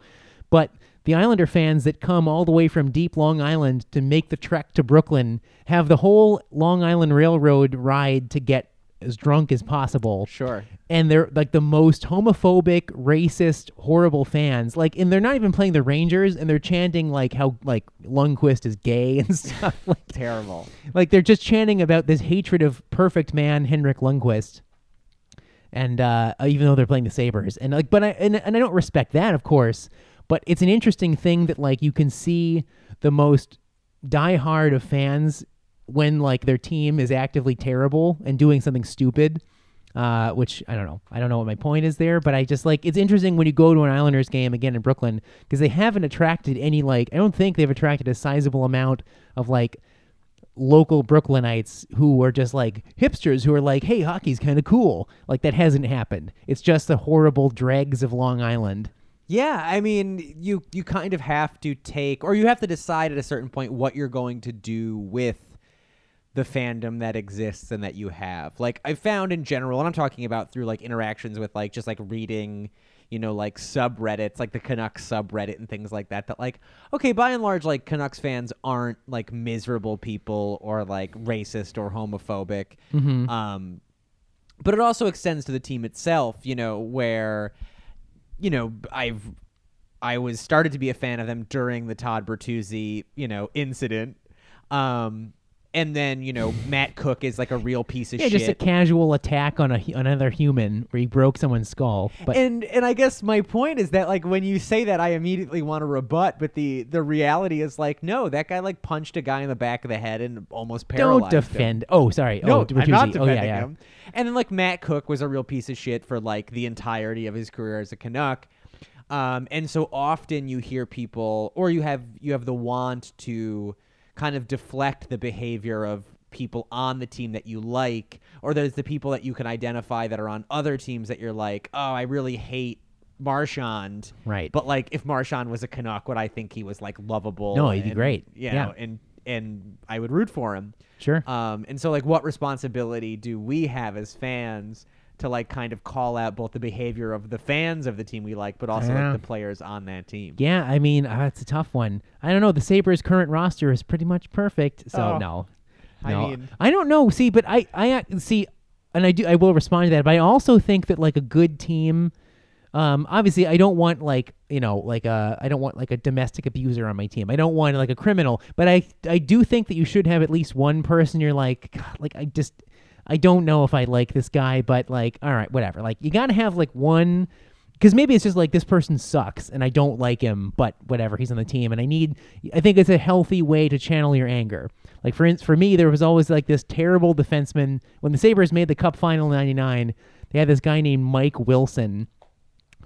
But the Islander fans that come all the way from deep Long Island to make the trek to Brooklyn have the whole Long Island Railroad ride to get as drunk as possible. Sure. And they're like the most homophobic, racist, horrible fans. Like, and they're not even playing the Rangers, and they're chanting like how like Lundqvist is gay and stuff. like, Terrible. like they're just chanting about this hatred of perfect man Henrik Lundqvist. And uh, even though they're playing the Sabres, and like, but I and, and I don't respect that, of course. But it's an interesting thing that like you can see the most diehard of fans when like their team is actively terrible and doing something stupid. Uh, which I don't know. I don't know what my point is there, but I just like it's interesting when you go to an Islanders game again in Brooklyn because they haven't attracted any like I don't think they've attracted a sizable amount of like local Brooklynites who are just like hipsters who are like, hey, hockey's kind of cool. Like that hasn't happened. It's just the horrible dregs of Long Island. Yeah, I mean, you you kind of have to take, or you have to decide at a certain point what you're going to do with the fandom that exists and that you have. Like I found in general, and I'm talking about through like interactions with like just like reading, you know, like subreddits, like the Canucks subreddit and things like that. That like, okay, by and large, like Canucks fans aren't like miserable people or like racist or homophobic. Um, but it also extends to the team itself, you know, where you know, I've I was started to be a fan of them during the Todd Bertuzzi, you know, incident. Um and then, you know, Matt Cooke is like a real piece of Yeah, shit. just a casual attack on a another human where he broke someone's skull. But and and I guess my point is that like when you say that I immediately want to rebut, but the the reality is like no, that guy like punched a guy in the back of the head and almost paralyzed don't him. defend. Oh, sorry. No, oh, I'm not defending oh, yeah, yeah. him. And then like Matt Cooke was a real piece of shit for like the entirety of his career as a Canuck. Um, and so often you hear people, or you have you have the want to kind of deflect the behavior of people on the team that you like, or there's the people that you can identify that are on other teams that you're like, oh, I really hate Marchand. Right. But like, if Marchand was a Canuck, would I think he was like lovable? No, he'd be great. You Yeah. and and I would root for him. Sure. Um, and so like, what responsibility do we have as fans to like kind of call out both the behavior of the fans of the team we like, but also Yeah. like the players on that team? yeah, I mean, uh, it's a tough one. I don't know. The Sabres' current roster is pretty much perfect. So, Oh. no. I No. mean- I don't know. See, but I, I see, and I do, I will respond to that. But I also think that like a good team, Um, obviously, I don't want like you know like a I don't want like a domestic abuser on my team. I don't want like a criminal, but I I do think that you should have at least one person. You're like God, like I just I don't know if I like this guy, but like all right, whatever. Like you got to have like one because maybe it's just like this person sucks and I don't like him, but whatever, he's on the team, and I need. I think it's a healthy way to channel your anger. Like for for me, there was always like this terrible defenseman when the Sabres made the Cup final in '99. They had this guy named Mike Wilson,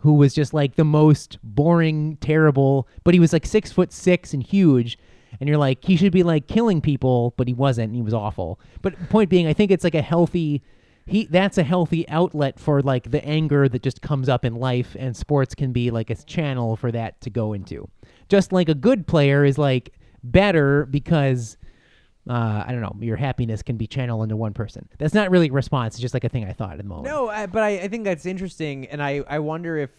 who was just like the most boring, terrible, but he was like six foot six and huge. And you're like, he should be like killing people, but he wasn't. And he was awful. But point being, I think it's like a healthy he that's a healthy outlet for like the anger that just comes up in life and sports can be like a channel for that to go into just like a good player is like better because uh, I don't know. Your happiness can be channeled into one person. That's not really a response. It's just like a thing I thought at the moment. No, I, but I, I think that's interesting, and I, I wonder if,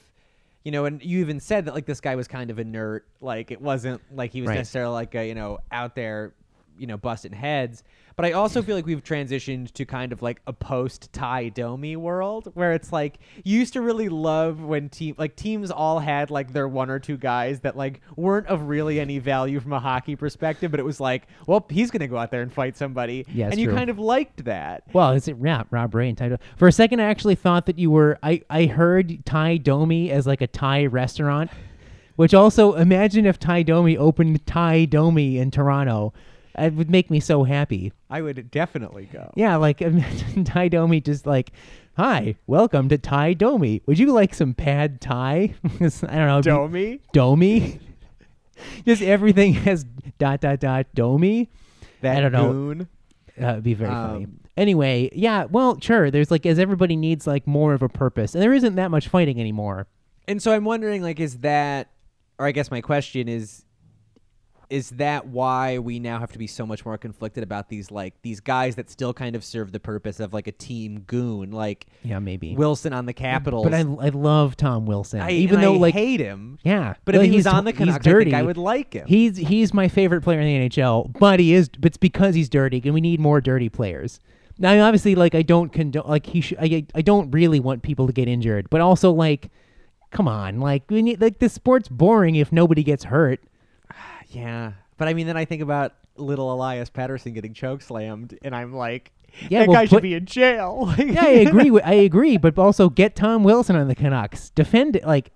you know, and you even said that like this guy was kind of inert, like it wasn't like he was Right. necessarily like a, you know out there, you know, busting heads. But I also feel like we've transitioned to kind of like a post Ty Domi world where it's like you used to really love when team like teams all had like their one or two guys that like weren't of really any value from a hockey perspective, but it was like, well, he's gonna go out there and fight somebody, Yeah, it's and you true. kind of liked that. Well, is it yeah, Rob Ray and Ty? Do- For a second, I actually thought that you were. I I heard Thai Domi as like a Thai restaurant, which also imagine if Thai Domi opened Thai Domi in Toronto. It would make me so happy. I would definitely go. Yeah, like imagine Thai Domi just like, hi, welcome to Thai Domi. Would you like some pad Thai? I don't know. it'd be- Domi. Domi. just everything has dot dot dot Domi. That I don't know. goon. Uh, it'd be very funny. Um, Anyway, yeah, well, sure. There's like as everybody needs like more of a purpose, and there isn't that much fighting anymore. And so I'm wondering, like, is that, or I guess my question is, is that why we now have to be so much more conflicted about these, like, these guys that still kind of serve the purpose of like a team goon, like Yeah, maybe. Wilson on the Capitals? but I, I love Tom Wilson, I- even though I like hate him. yeah, But if like, he was he's- on the he's Canucks, I dirty. think I would like him. He's he's my favorite player in the NHL, but he is. But it's because he's dirty, and we need more dirty players. Now, obviously, like I don't condone, like he, sh- I, I don't really want people to get injured, but also like, come on, like we need, like the sport's boring if nobody gets hurt. Yeah, but I mean, then I think about little Elias Pettersson getting choke slammed, and I'm like, Yeah, that well, guy should be in jail. Yeah, I agree. With, I agree, but also get Tom Wilson on the Canucks. Defend it. Like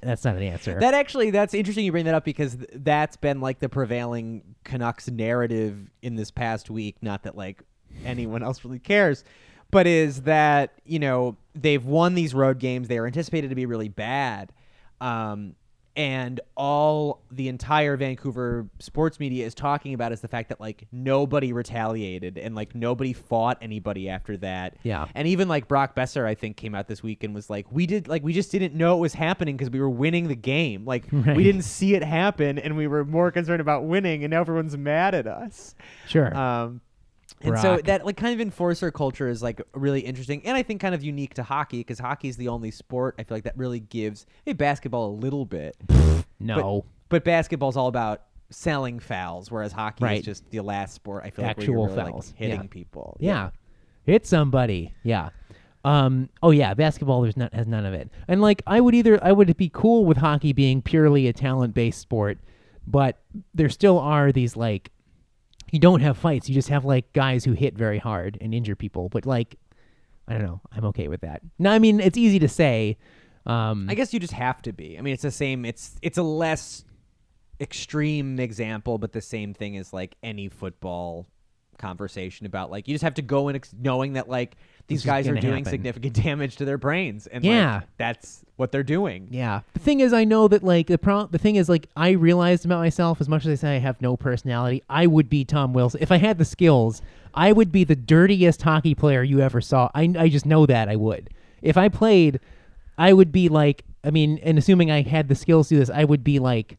that's not an answer. That actually, that's interesting you bring that up because th- that's been like the prevailing Canucks narrative in this past week. Not that like anyone else really cares, but is that you know they've won these road games. They are anticipated to be really bad, um, and all the entire Vancouver sports media is talking about is the fact that like nobody retaliated and like nobody fought anybody after that. Yeah. And even like Brock Boeser, I think, came out this week and was like, "We did like we just didn't know it was happening because we were winning the game. Like Right. we didn't see it happen, and we were more concerned about winning, and now everyone's mad at us." sure. Um, and so that like kind of enforcer culture is like really interesting, and I think kind of unique to hockey because hockey is the only sport I feel like that really gives hey basketball a little bit, no. but basketball's all about selling fouls, whereas hockey Right. is just the last sport I feel like Actual where you're really, fouls. like, hitting Yeah. people. yeah. Hit somebody. Yeah. Um. Oh yeah. Basketball. There's not has none of it. And like I would either I would be cool with hockey being purely a talent based sport, but there still are these like you don't have fights. You just have like guys who hit very hard and injure people. But like I don't know. I'm okay with that. No, I mean it's easy to say. Um. I guess you just have to be. I mean, it's the same. It's it's a less extreme example, but the same thing as like any football conversation about like you just have to go in ex- knowing that like these This guys are doing happen. significant damage to their brains, and Yeah. like, that's what they're doing. Yeah. The thing is, I know that like the pro- the thing is like I realized about myself as much as I say I have no personality, I would be Tom Wilson if I had the skills. I would be the dirtiest hockey player you ever saw. I I just know that I would. If I played, I would be like. I mean, and assuming I had the skills to do this, I would be like.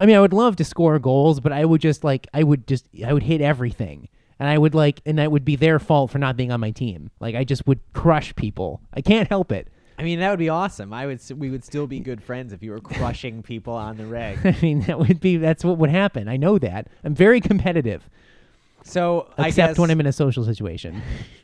I mean, I would love to score goals, but I would just like I would just I would hit everything. And I would like, and that would be their fault for not being on my team. Like I just would crush people. I can't help it. I mean, that would be awesome. I would. We would still be good friends if you were crushing people on the reg. I mean, that would be that's what would happen. I know that. I'm very competitive, So I except when I'm in a social situation.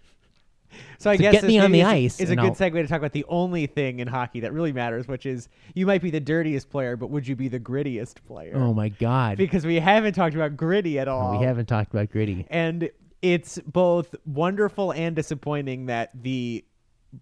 So I guess get me on the is, ice is a good I'll- segue to talk about the only thing in hockey that really matters, which is you might be the dirtiest player, but would you be the grittiest player? Oh my god. Because we haven't talked about gritty at all. we haven't talked about gritty. and it's both wonderful and disappointing that the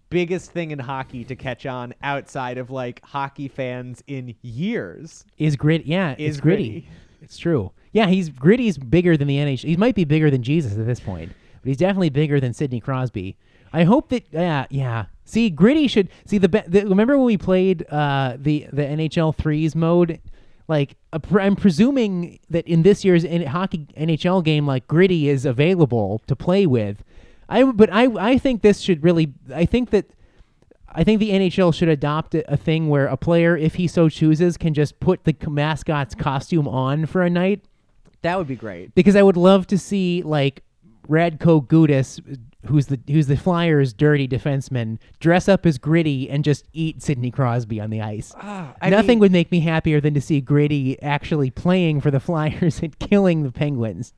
biggest thing in hockey to catch on outside of like hockey fans in years Is grit? Yeah, is it's gritty. gritty. It's true. Yeah, he's gritty's bigger than the NHL. He might be bigger than Jesus at this point, but he's definitely bigger than Sidney Crosby. I hope that. Yeah, yeah. See, gritty should see the, the. Remember when we played uh, the the NHL threes mode? Like, pr- I'm presuming that in this year's N- hockey NHL game, like gritty is available to play with. I but I I think this should really. I think that I think the NHL should adopt a a thing where a player, if he so chooses, can just put the mascot's costume on for a night. that would be great Because I would love to see like Radko Gudas, who's the who's the Flyers' dirty defenseman, dress up as Gritty and just eat Sidney Crosby on the ice. Ah, I Nothing mean- would make me happier than to see Gritty actually playing for the Flyers and killing the Penguins.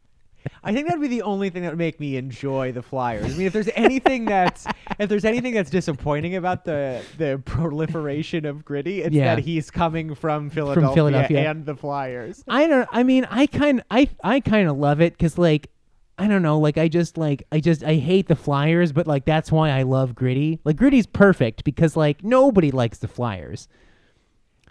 I think that'd be the only thing that would make me enjoy the Flyers. I mean, if there's anything that's if there's anything that's disappointing about the the proliferation of gritty, it's Yeah. that he's coming from Philadelphia, Philadelphia. and the Flyers. I don't. I mean, I kind. I I kind of love it because like. I don't know, like I just like I just I hate the Flyers, but like that's why I love Gritty. Like Gritty's perfect because like nobody likes the Flyers.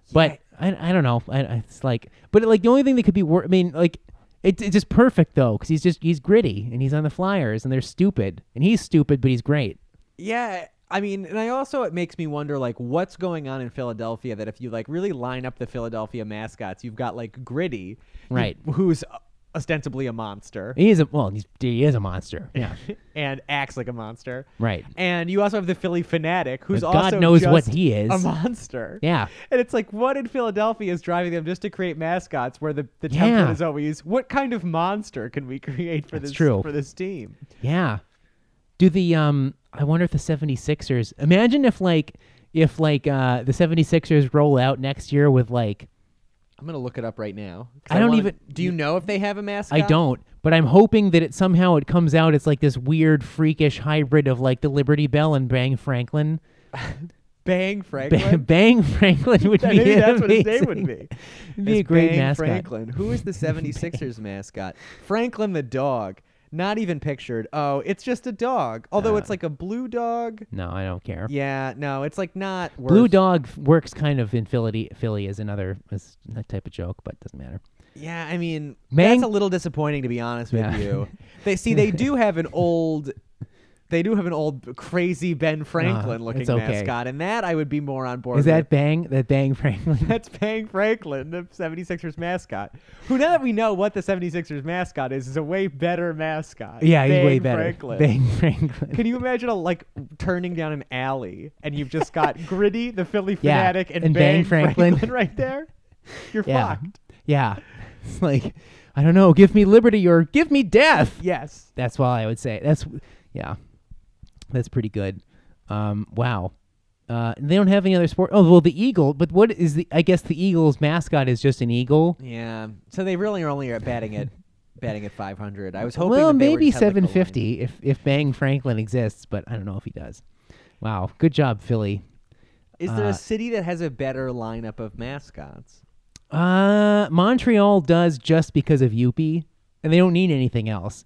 Yeah. But I, I don't know. I, it's like, but like the only thing that could be wor I mean, like it's it's just perfect though because he's just he's gritty and he's on the Flyers and they're stupid and he's stupid but he's great. Yeah, I mean, and I also it makes me wonder like what's going on in Philadelphia that if you like really line up the Philadelphia mascots, you've got like Gritty, Right. who's ostensibly a monster He is a well, he's, he is a monster. Yeah, and acts like a monster. right. And you also have the Phillie Phanatic, who's But God also knows what he is. a monster. Yeah. And it's like, what in Philadelphia is driving them just to create mascots where the, the template Yeah. is always, what kind of monster can we create for That's this true. for this team? Yeah. Do the um I wonder if the 76ers imagine if like if like uh the 76ers roll out next year with like I'm gonna look it up right now. 'cause I don't wanna- even- Do you know if they have a mascot? I don't, but I'm hoping that it somehow it comes out it's like this weird freakish hybrid of like the Liberty Bell and Bang Franklin. Bang Ba- Franklin. Bang Franklin would be Maybe that's what his name amazing. would be. It'd be a great Bang mascot. Franklin. Who is the 76ers mascot? Franklin the dog. Not even pictured. Oh, it's just a dog. Although Uh, it's like a blue dog. No, I don't care. Yeah, no, it's like not worth Blue Dog f- works kind of in Philly. Philly is another is that type of joke, but doesn't matter. Yeah, I mean, Mang- that's a little disappointing to be honest Yeah. with you. They see they do have an old they do have an old crazy Ben Franklin uh-huh. looking it's okay. mascot and that I would be more on board Is with. that Bang? That Bang Franklin? That's Bang Franklin, the 76ers mascot. Who now that we know what the 76ers mascot is is a way better mascot. yeah, he's way better. Franklin. Bang Franklin. Can you imagine a like turning down an alley and you've just got Gritty, the Philly Yeah, Phanatic, and, and Bang, Bang Franklin. right there? You're Yeah. fucked. Yeah. It's like, I don't know, give me liberty or give me death. Yes. That's why I would say. That's, yeah. That's pretty good. Um, wow. Uh, they don't have any other sport. Oh, well, the eagle. But what is the, I guess the eagle's mascot is just an eagle. Yeah. So they really are only at batting at batting at 500. I was hoping well, maybe just had, like, 750 if, if Bang Franklin exists, but I don't know if he does. Wow. Good job, Philly. Is there Uh, a city that has a better lineup of mascots? Uh, Montreal does just because of Youppi, and they don't need anything else.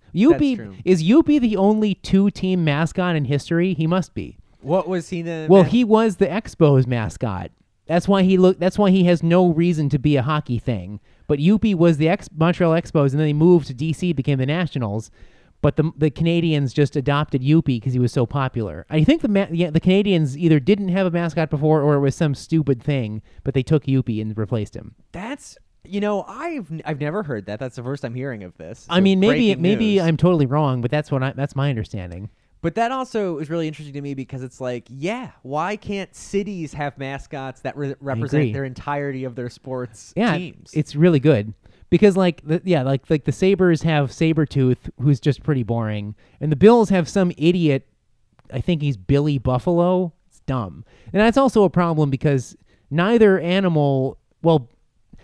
True. is Youppi the only two-team mascot in history? He must be. What was he the Well, mas- he was the Expos mascot. That's why he look. That's why he has no reason to be a hockey thing. But Youppi was the ex- Montreal Expos, and then they moved to DC, became the Nationals. But the the Canadiens just adopted Youppi because he was so popular. I think the ma- yeah, the Canadiens either didn't have a mascot before, or it was some stupid thing. But they took Youppi and replaced him. That's you know I've I've never heard that. That's the first I'm hearing of this. I So mean, maybe breaking maybe news. I'm totally wrong, but that's what I that's my understanding. But that also is really interesting to me because it's like, yeah, why can't cities have mascots that re- represent agree. their entirety of their sports Yeah, teams? it's really good because like the, yeah, like like the Sabres have Sabretooth, who's just pretty boring, and the Bills have some idiot. I think he's Billy Buffalo. It's dumb, and that's also a problem because neither animal, well.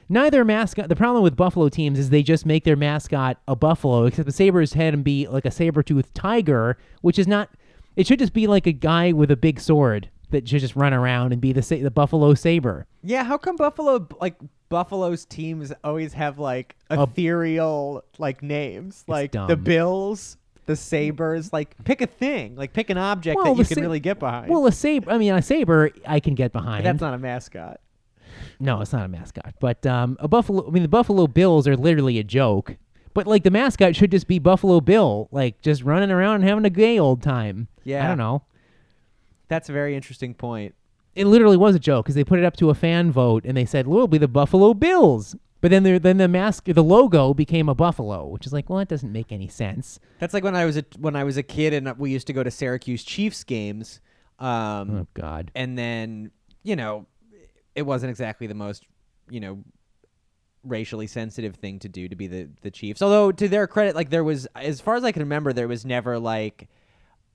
Neither mascot. The problem with Buffalo teams is they just make their mascot a buffalo, except the Sabres had him be like a saber-toothed tiger, which is not. It should just be like a guy with a big sword that should just run around and be the sa- the buffalo saber. Yeah, how come Buffalo like Buffalo's teams always have like ethereal like names, like the. Bills, the Sabres? Like pick a thing, like pick an object Well, that you can Sa- really get behind. Well, a saber. I mean, a saber I can get behind. But that's not a mascot. No, it's not a mascot. But um, a buffalo. I mean, the Buffalo Bills are literally a joke. But like the mascot should just be Buffalo Bill, like just running around and having a gay old time. Yeah, I don't know. That's a very interesting point. It literally was a joke because they put it up to a fan vote and they said, "Well, it'll be the Buffalo Bills." But then the then the mask, the logo became a buffalo, which is like, well, that doesn't make any sense. That's like when I was a when I was a kid and we used to go to Syracuse Chiefs games. Um, Oh God. and then you know it wasn't exactly the most you know racially sensitive thing to do to be the the chiefs although to their credit like there was as far as i can remember there was never like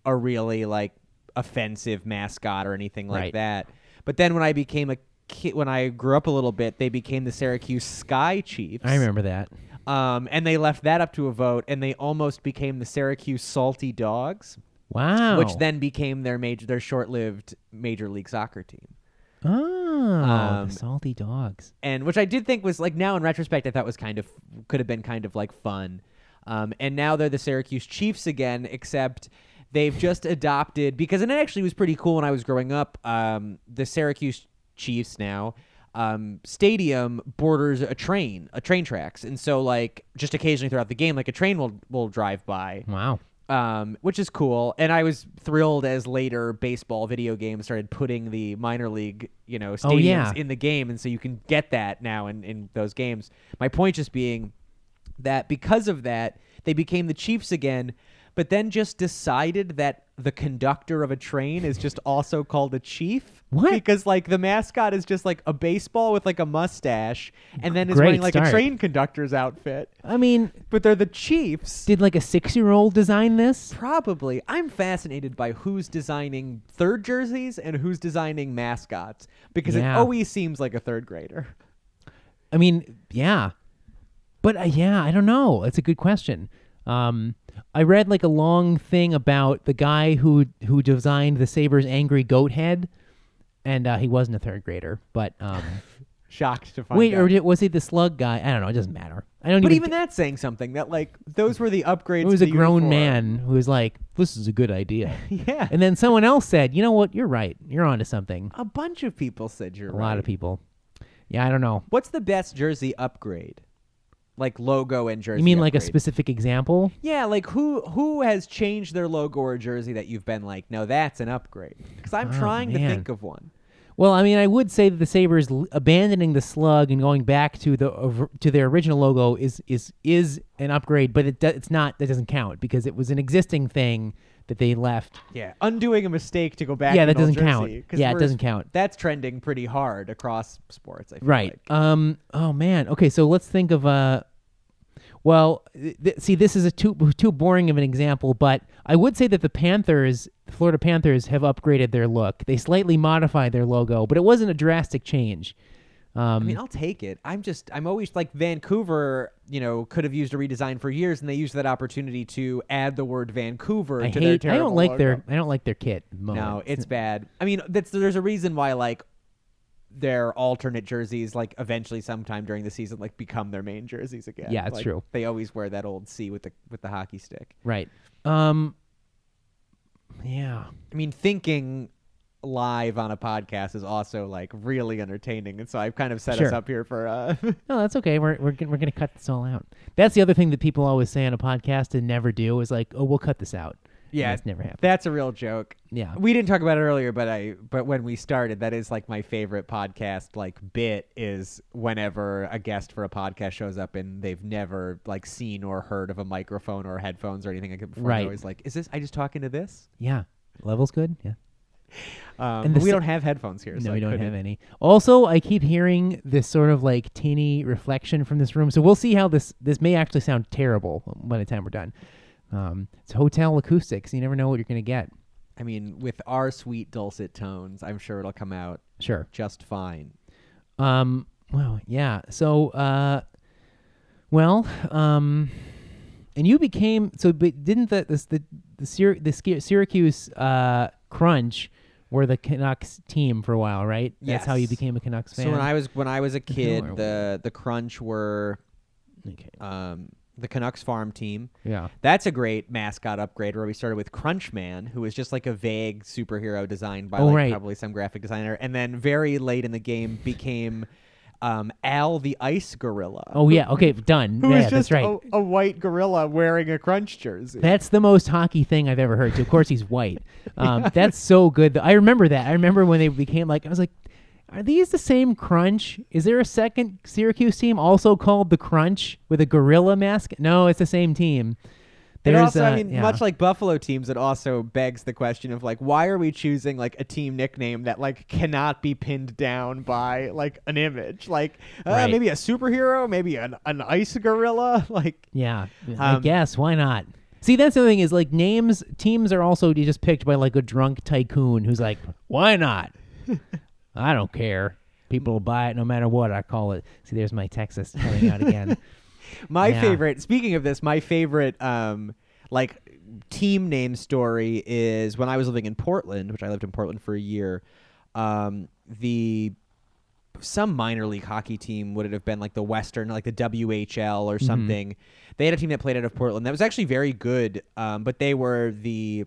a really like offensive mascot or anything like Right. that but then when i became a kid when i grew up a little bit they became the syracuse sky chiefs I remember that. um, and they left that up to a vote and they almost became the syracuse salty dogs Wow. which then became their major their short-lived major league soccer team oh, um, the salty dogs. and which I did think was like now in retrospect I thought was kind of could have been kind of like fun. Um, and now they're the Syracuse Chiefs again, except they've just adopted because and it actually was pretty cool when I was growing up. Um, the Syracuse Chiefs now um, stadium borders a train, a train tracks, and so like just occasionally throughout the game, like a train will will drive by Wow. Um, which is cool. And I was thrilled as later baseball video games started putting the minor league, you know, stadiums Oh, yeah. in the game, and so you can get that now in in those games. My point just being that because of that, they became the Chiefs again, but then just decided that the conductor of a train is just also called a chief. What? Because like the mascot is just like a baseball with like a mustache, and then is Great wearing like a train conductor's outfit. I mean, But they're the Chiefs. did like a six-year-old design this? Probably. I'm fascinated by who's designing third jerseys and who's designing mascots because it always seems like a third grader. I mean, yeah, but uh, yeah, I don't know. It's a good question. Um, I read like a long thing about the guy who who designed the Sabres angry goat head, and uh, he wasn't a third grader. But um, Shocked to find out. wait, out. or was he the slug guy? I don't know. It doesn't matter. I don't but even. even that's saying something that like those were the upgrades. it was a grown uniform. man who was like, "This is a good idea," Yeah. and then someone else said, "You know what? You're right. You're onto something." a bunch of people said you're A right. lot of people. Yeah, I don't know. What's the best jersey upgrade? Like logo and jersey. You mean like a specific example? Yeah, like who who has changed their logo or jersey that you've been like, no, that's an upgrade? Because I'm Oh, trying to think of one. Well, I mean, I would say that the Sabres l- abandoning the slug and going back to the to their original logo is is is an upgrade, but it do, it's not. That doesn't count because it was an existing thing that they left. Yeah, undoing a mistake to go back. Yeah, that doesn't count. Yeah, it doesn't count. That's trending pretty hard across sports. I feel Right. Like. Um. Oh man. Okay. So let's think of uh Well, th- th- see, this is a too too boring of an example, but I would say that the Panthers, the Florida Panthers, have upgraded their look. They slightly modified their logo, but it wasn't a drastic change. Um, I mean, I'll take it. I'm just, I'm always like Vancouver. You know, could have used a redesign for years, and they used that opportunity to add the word Vancouver I to their hate. I don't like logo. their. I don't like their kit. the No, it's bad. I mean, that's there's a reason why like their alternate jerseys like eventually sometime during the season like become their main jerseys again. Yeah, it's Like, true. They always wear that old C with the with the hockey stick. right. Um. Yeah. I mean, thinking live on a podcast is also like really entertaining, and so I've kind of set us up here for uh No, that's okay. We're we're gonna, we're gonna cut this all out. That's the other thing that people always say on a podcast and never do is like, oh, we'll cut this out. Yeah, that's never happened. That's a real joke. Yeah. We didn't talk about it earlier, but I but when we started, that is like my favorite podcast like bit is whenever a guest for a podcast shows up and they've never like seen or heard of a microphone or headphones or anything like that before. Right. They're always like, "Is this? I just talking to this?" Yeah. Levels good. Yeah. Um, And we don't have headphones here. so No, I we don't couldn't- have any. Also, I keep hearing this sort of like teeny reflection from this room. So we'll see how this this may actually sound terrible by the time we're done. Um, it's hotel acoustics. You never know what you're gonna get. I mean, with our sweet dulcet tones, I'm sure it'll come out Sure. just fine. Um. Well, yeah. So, uh, well, um, and you became so. But didn't the this, the the, Syr- the Syracuse uh, Crunch were the Canucks team for a while, right? Yes. That's how you became a Canucks fan. So when I was when I was a kid, the the Crunch were okay. um, the Canucks farm team. Yeah. That's a great mascot upgrade where we started with Crunchman, who was just like a vague superhero designed by Oh, like right. probably some graphic designer, and then very late in the game became um, Al the Ice Gorilla. Oh yeah. Okay. Done. who yeah, was just that's right. a, a white gorilla wearing a Crunch jersey. That's the most hockey thing I've ever heard. So of course he's white. Um, That's so good. I remember that. I remember when they became like I was like, are these the same Crunch? Is there a second Syracuse team also called the Crunch with a gorilla mask? No, it's the same team. And There's, also, uh, I mean, yeah. much like Buffalo teams, it also begs the question of like, why are we choosing like a team nickname that like cannot be pinned down by like an image, like uh, Right. maybe a superhero, maybe an an ice gorilla, like Yeah, I Um, guess why not? See, that's the thing is like names. Teams are also just picked by like a drunk tycoon who's like, why not? I don't care. People will buy it no matter what I call it. See, there's my Texas coming out again. My Yeah. favorite. Speaking of this, my favorite um like team name story is when I was living in Portland, which I lived in Portland for a year. Um, the some minor league hockey team would it have been like the Western, like the WHL Mm-hmm. or something. They had a team that played out of Portland that was actually very good, um, but they were the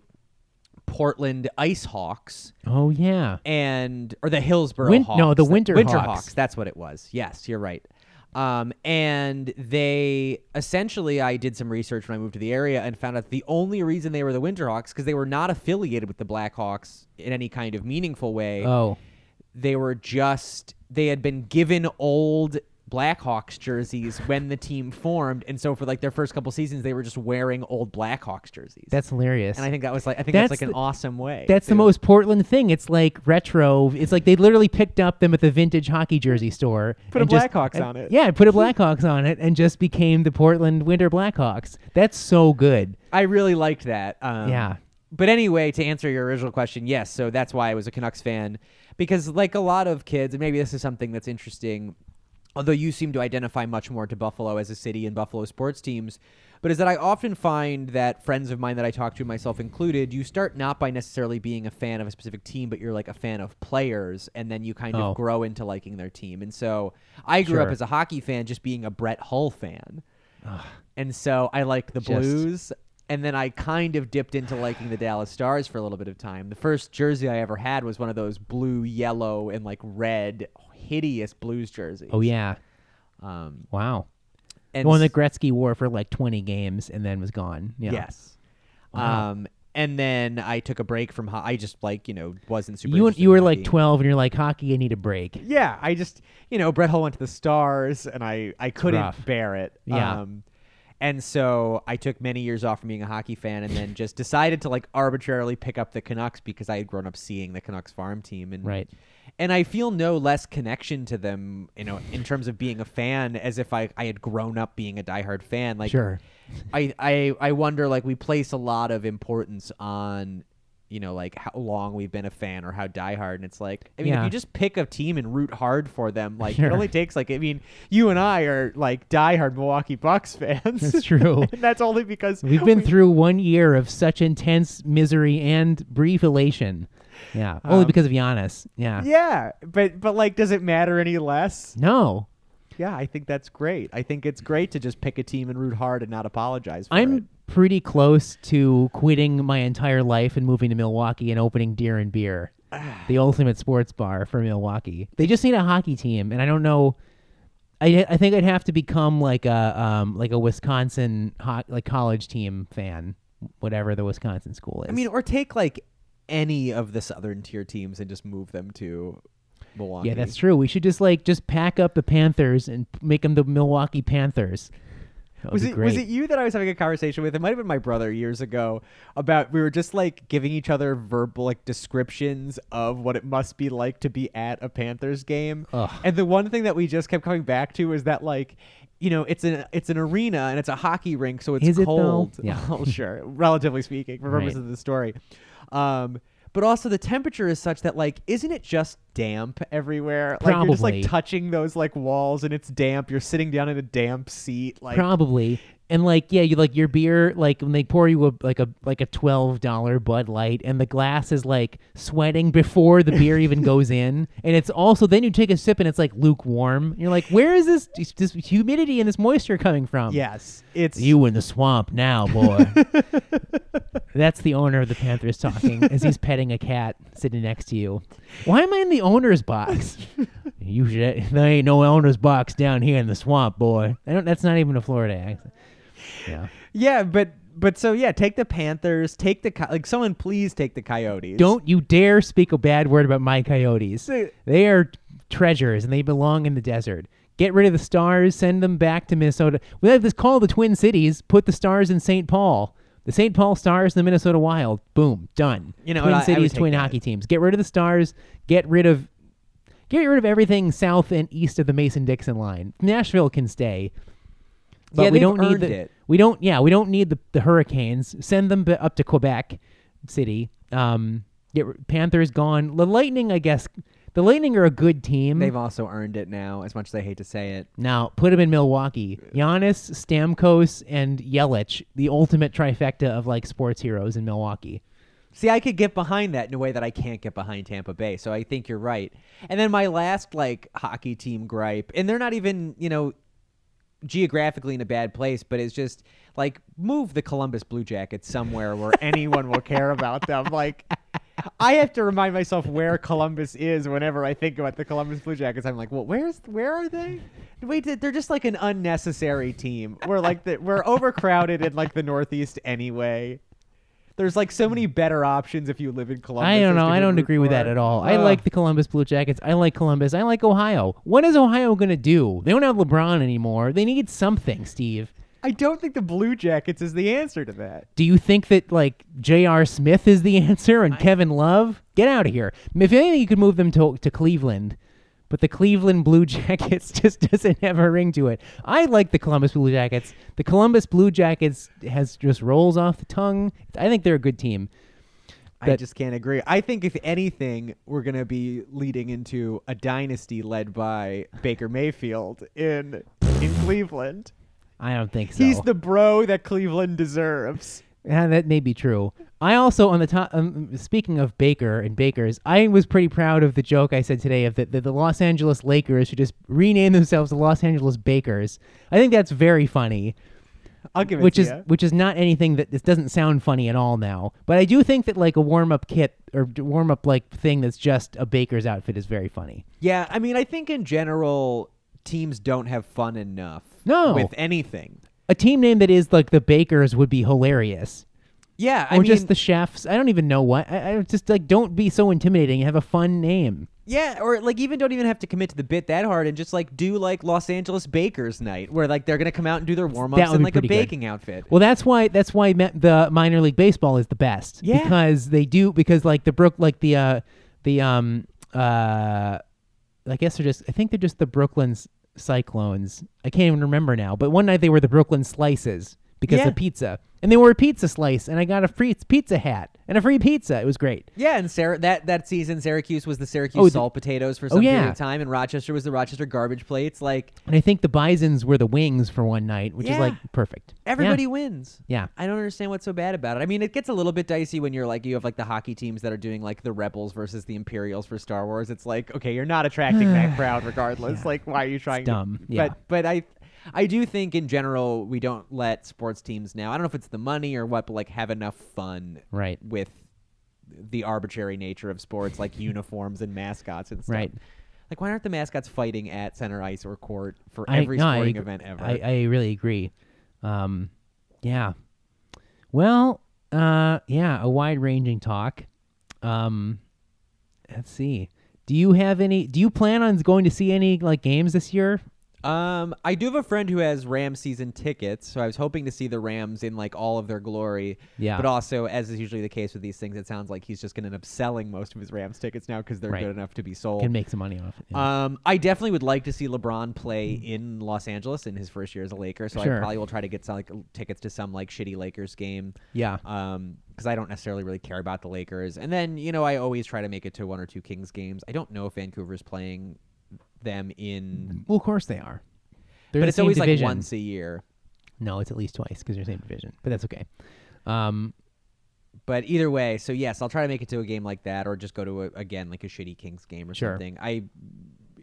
Portland Ice Hawks oh yeah, and or the Hillsborough Win- Hawks. no, the Winter Hawks. That's what it was. Yes, you're right. Um, and they essentially, I did some research when I moved to the area and found out the only reason they were the Winter Hawks because they were not affiliated with the Blackhawks in any kind of meaningful way. oh they were just they had been given old Blackhawks jerseys when the team formed, and so for like their first couple seasons, they were just wearing old Blackhawks jerseys. that's hilarious. and I think that was like I think that's, That's like an awesome way. That's the most Portland thing. It's like retro. It's like they literally picked up them at the vintage hockey jersey store. Put a just- Blackhawks on it. Yeah, put a Blackhawks on it and just became the Portland Winter Blackhawks. That's so good. I really liked that. Um, Yeah. But anyway, to answer your original question, yes. So that's why I was a Canucks fan because, like a lot of kids, and maybe this is something that's interesting. Although you seem to identify much more to Buffalo as a city and Buffalo sports teams, but is that I often find that friends of mine that I talk to, myself included, you start not by necessarily being a fan of a specific team, but you're like a fan of players, and then you kind Oh. of grow into liking their team. And so I grew up as a hockey fan, just being a Brett Hull fan and so I like the Just- Blues. And then I kind of dipped into liking the Dallas Stars for a little bit of time. The first jersey I ever had was one of those blue, yellow, and like red, hideous Blues jerseys. Oh yeah. Um, Wow. and the one that Gretzky wore for like 20 games and then was gone. Yeah. yes. Wow. Um, and then I took a break from. Ho- I just like you know wasn't super. You you were like hockey. 12 and you're like hockey. I need a break. Yeah, I just you know Brett Hull went to the Stars, and I I couldn't rough. bear it. Yeah. Um, and so I took many years off from being a hockey fan, and then just decided to like arbitrarily pick up the Canucks because I had grown up seeing the Canucks farm team, and Right. And I feel no less connection to them, you know, in terms of being a fan, as if I I had grown up being a diehard fan. Like Sure. I, I I wonder like we place a lot of importance on you know like how long we've been a fan or how diehard and it's like I mean if you just pick a team and root hard for them like Sure. it only takes like I mean you and I are like diehard Milwaukee Bucks fans That's true. and that's only because We've been we- through one year of such intense misery and brief elation. Yeah. Only Um, because of Giannis. Yeah. yeah but but like does it matter any less No. yeah I think that's great I think it's great to just pick a team and root hard and not apologize for I'm pretty close to quitting my entire life and moving to Milwaukee and opening Deer and Beer, the ultimate sports bar for Milwaukee. They just need a hockey team, and I don't know. I, I think I'd have to become like a um like a Wisconsin ho- like college team fan, whatever the Wisconsin school is. I mean or take like any of the southern tier teams and just move them to Milwaukee yeah, that's true. We should just like just pack up the Panthers and make them the Milwaukee Panthers. Was it great. was it you that I was having a conversation with? It might have been my brother years ago about we were just like giving each other verbal like descriptions of what it must be like to be at a Panthers game. Ugh. And the one thing that we just kept coming back to is that like you know it's an it's an arena and it's a hockey rink, so it's Is it, cold. Yeah. well, sure, relatively speaking, for Right. purposes of the story. Um, but also the temperature is such that like isn't it just damp everywhere? Like you're just Probably. like touching those like walls and it's damp. You're sitting down in a damp seat. Like Probably. And like yeah, you like your beer like when they pour you a like a like a twelve dollar Bud Light, and the glass is like sweating before the beer even goes in, and it's also then you take a sip and it's like lukewarm. You're like, where is this this humidity and this moisture coming from? Yes, it's You in the swamp now, boy. That's the owner of the Panthers talking as he's petting a cat sitting next to you. Why am I in the owner's box? you should. There ain't no owner's box down here in the swamp, boy. I don't. That's not even a Florida accent. Yeah. Yeah, but but so yeah, take the Panthers, take the Co- like someone please take the Coyotes. Don't you dare speak a bad word about my coyotes. They are treasures and they belong in the desert. Get rid of the stars, send them back to Minnesota. We have this call the Twin Cities, put the stars in St. Paul. The St. Paul Stars and the Minnesota Wild. Boom, done. You know Twin I- I Cities, take twin that. hockey teams. Get rid of the stars, get rid of get rid of everything south and east of the Mason-Dixon line. Nashville can stay. But Yeah, we don't need the it. we don't yeah we don't need the, the Hurricanes. Send them b- up to Quebec City. Um, get Panthers gone. The Lightning, I guess. The Lightning are a good team. They've also earned it now, as much as I hate to say it. now put them in Milwaukee. Giannis, Stamkos, and Yelich, the ultimate trifecta of like sports heroes in Milwaukee. See, I could get behind that in a way that I can't get behind Tampa Bay. So I think you're right. And then my last like hockey team gripe, and they're not even, you know, geographically in a bad place, but it's just like move the Columbus Blue Jackets somewhere where anyone will care about them. Like I have to remind myself where Columbus is whenever I think about the Columbus Blue Jackets. I'm like, well, where's where are they? Wait, they're just like an unnecessary team. We're like the, we're overcrowded in like the Northeast anyway. There's like so many better options if you live in Columbus. I don't know. I don't agree with that at all. I like the Columbus Blue Jackets. I like Columbus. I like Ohio. What is Ohio going to do? They don't have LeBron anymore. They need something, Steve. I don't think the Blue Jackets is the answer to that. Do you think that like J.R. Smith is the answer and Kevin Love? Get out of here. If anything, you could move them to to Cleveland, but the Cleveland Blue Jackets just doesn't have a ring to it. I like the Columbus Blue Jackets. The Columbus Blue Jackets has just rolls off the tongue. I think they're a good team. I just can't agree. I think if anything, we're gonna be leading into a dynasty led by Baker Mayfield in in Cleveland. I don't think so. He's the bro that Cleveland deserves. Yeah, that may be true. I also, on the top, um, speaking of Baker and Bakers, I was pretty proud of the joke I said today of that the, the Los Angeles Lakers should just rename themselves the Los Angeles Bakers. I think that's very funny, I'll give it which to is ya. which is not anything that this doesn't sound funny at all now. But I do think that like a warm up kit or warm up like thing that's just a Baker's outfit is very funny. Yeah, I mean, I think in general, teams don't have fun enough. No. with anything. A team name that is like the Bakers would be hilarious. Yeah, I or mean, just the chefs. I don't even know what. I, I just like don't be so intimidating. Have a fun name. Yeah, or like even don't even have to commit to the bit that hard and just like do like Los Angeles Bakers Night where like they're gonna come out and do their warm ups would in be like a pretty good. baking outfit. Well, that's why that's why ma- the minor league baseball is the best. Yeah. because they do because like the brook like the uh the um uh I guess they're just I think they're just the Brooklyn S- Cyclones. I can't even remember now. But one night they were the Brooklyn Slices because Yeah. of pizza, and they were a pizza slice, and I got a free pizza hat and a free pizza. It was great. Yeah, and Sarah, that that season Syracuse was the Syracuse Oh, the- salt potatoes for oh, some period of time, and Rochester was the Rochester garbage plates. Like And I think the Bisons were the wings for one night, which is like perfect. Yeah. everybody wins. Yeah. I don't understand what's so bad about it. I mean, it gets a little bit dicey when you're like you have like the hockey teams that are doing like the Rebels versus the Imperials for Star Wars. It's like okay, you're not attracting that crowd regardless. Yeah. Like why are you trying? dumb. To, Yeah. But but I. I do think in general we don't let sports teams now. I don't know if it's the money or what, but like have enough fun Right. with the arbitrary nature of sports, like uniforms and mascots and stuff. Right. Like, why aren't the mascots fighting at center ice or court for I- every no, sporting ag- event ever? I, I really agree. Um, yeah. Well, uh, yeah, a wide ranging talk. Um, let's see. Do you have any? Do you plan on going to see any like games this year? Um, I do have a friend who has Ram season tickets, so I was hoping to see the Rams in like all of their glory. Yeah. But also, as is usually the case with these things, it sounds like he's just going to end up selling most of his Rams tickets now because they're Right. good enough to be sold. Can make some money off it. yeah. Um, I definitely would like to see LeBron play in Los Angeles in his first year as a Laker. So Sure. I probably will try to get some like tickets to some like shitty Lakers game. yeah. Um, because I don't necessarily really care about the Lakers. And then you know I always try to make it to one or two Kings games. I don't know if Vancouver's playing them in, Well, of course they are. They're but it's always division. like once a year. No, it's at least twice because they're the same division, but that's okay. Um, But either way, so yes, I'll try to make it to a game like that, or just go to a, again like a shitty Kings game or Sure. something. I,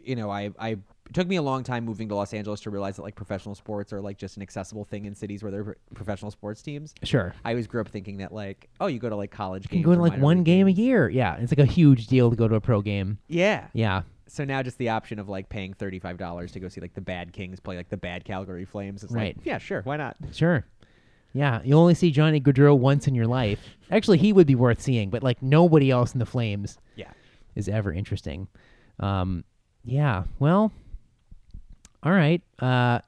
you know, I I it took me a long time moving to Los Angeles to realize that like professional sports are like just an accessible thing in cities where there are professional sports teams. sure. I always grew up thinking that like, oh, you go to like college You games. can go to like one game a year. Yeah, it's like a huge deal to go to a pro game. Yeah. Yeah, So now just the option of like paying thirty five dollars to go see like the bad Kings play like the bad Calgary Flames. It's Right. like, yeah, sure, why not? sure. Yeah, you'll only see Johnny Gaudreau once in your life. Actually, he would be worth seeing, but like nobody else in the Flames Yeah. is ever interesting. Um, yeah. Well, all right. Uh,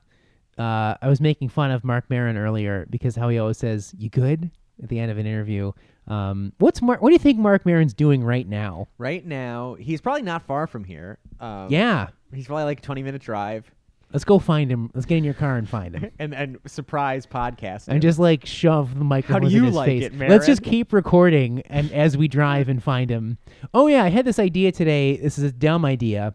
uh, I was making fun of Marc Maron earlier because how he always says "you good" at the end of an interview. Um, what's Marc? What do you think Marc Maron's doing right now? Right now, he's probably not far from here. Um, Yeah, He's probably like a twenty minute drive. let's go find him. Let's get in your car and find him. and and surprise podcast. and just like shove the microphone you in his like face. it, Let's just keep recording and as we drive and find him. Oh yeah, I had this idea today. This is a dumb idea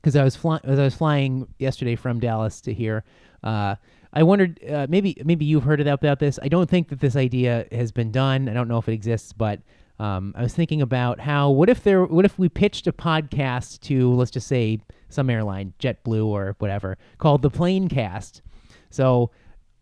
because I was flying as I was flying yesterday from Dallas to here. Uh, I wondered uh, maybe maybe you've heard about this. I don't think that this idea has been done. I don't know if it exists, but um, I was thinking about how what if there what if we pitched a podcast to let's just say some airline, JetBlue or whatever, called the Plane Cast. So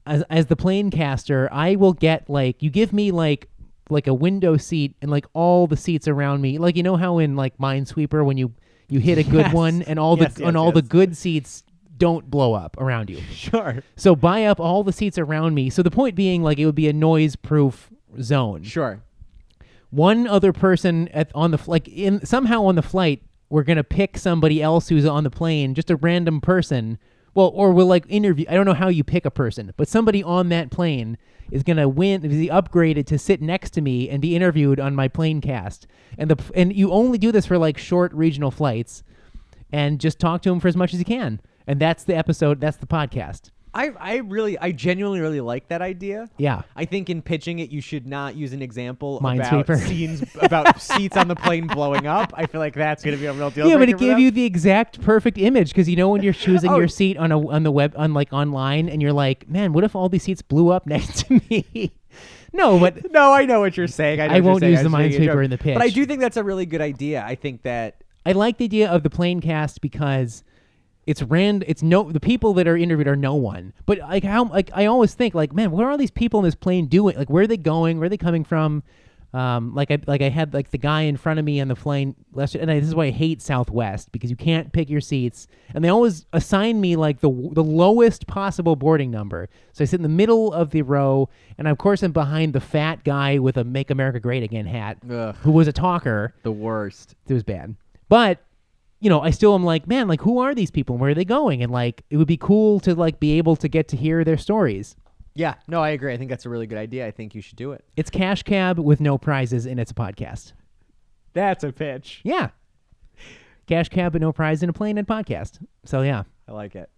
as as the plane caster, I will get like you give me like like a window seat and like all the seats around me. Like you know how in like Minesweeper when you you hit a good Yes. one and all the Yes, yes, and all the good seats don't blow up around you. sure, So buy up all the seats around me. So the point being like it would be a noise proof zone sure. one other person at on the like in somehow on the flight we're gonna pick somebody else who's on the plane just a random person well or we'll like interview i don't know how you pick a person but somebody on that plane is gonna win is he upgraded to sit next to me and be interviewed on my plane cast. And the and you only do this for like short regional flights and just talk to him for as much as you can. And that's the episode that's the podcast I I really I genuinely really like that idea. yeah I think in pitching it, you should not use an example Minesweeper. about scenes about seats on the plane blowing up. I feel like that's going to be a real deal. yeah, but breaker it for gave them. you the exact perfect image because you know when you're choosing Oh. your seat on a on the web on like online and you're like, man, what if all these seats blew up next to me? no, but No, I know what you're saying. I, know I what you're won't saying. use the was making a Minesweeper joke. in the pitch. But I pitch. do think that's a really good idea. I think that I like the idea of the plane cast because it's rand it's no the people that are interviewed are no one. But like how like I always think like, man, what are all these people in this plane doing? Like where are they going? Where are they coming from? Um, like I like I had like the guy in front of me on the plane last, and I, this is why I hate Southwest because you can't pick your seats, and they always assign me like the the lowest possible boarding number. So I sit in the middle of the row, and of course I'm behind the fat guy with a "Make America Great Again" hat, Ugh. who was a talker. the worst. It was bad, but you know I still am like, man, like who are these people and where are they going? And like it would be cool to like be able to get to hear their stories. Yeah, no, I agree. I think that's a really good idea. I think you should do it. It's Cash Cab with no prizes, and it's a podcast. That's a pitch. Yeah. Cash cab but no prize in a plane and podcast. So yeah, I like it.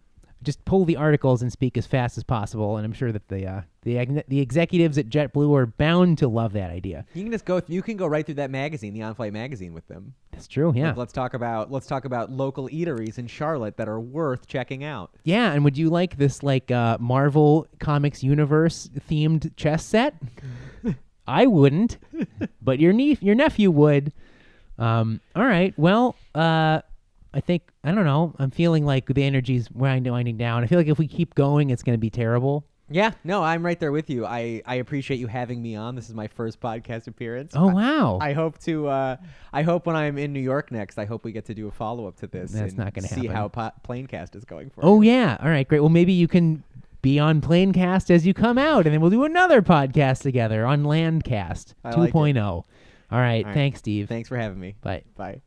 Just pull the articles and speak as fast as possible, and I'm sure that the uh, the the executives at JetBlue are bound to love that idea. You can just go. you can go right through that magazine, the on-flight magazine, with them. That's true. Yeah, Like, let's talk about let's talk about local eateries in Charlotte that are worth checking out. yeah. And would you like this like uh, Marvel Comics universe themed chess set? I wouldn't, but your niece, your nephew would. Um, all right. Well, uh, I think I don't know. I'm feeling like the energy's winding winding down. I feel like if we keep going, it's going to be terrible. Yeah, no, I'm right there with you. I I appreciate you having me on. This is my first podcast appearance. Oh wow. I hope to. Uh, I hope when I'm in New York next, I hope we get to do a follow up to this. That's and not gonna happen. see how po- Planecast is going for. Oh you. yeah. All right, great. Well, maybe you can be on Planecast as you come out, and then we'll do another podcast together on Landcast I like it. 2.0. All right. right. Thanks, Steve. Thanks for having me. Bye. Bye.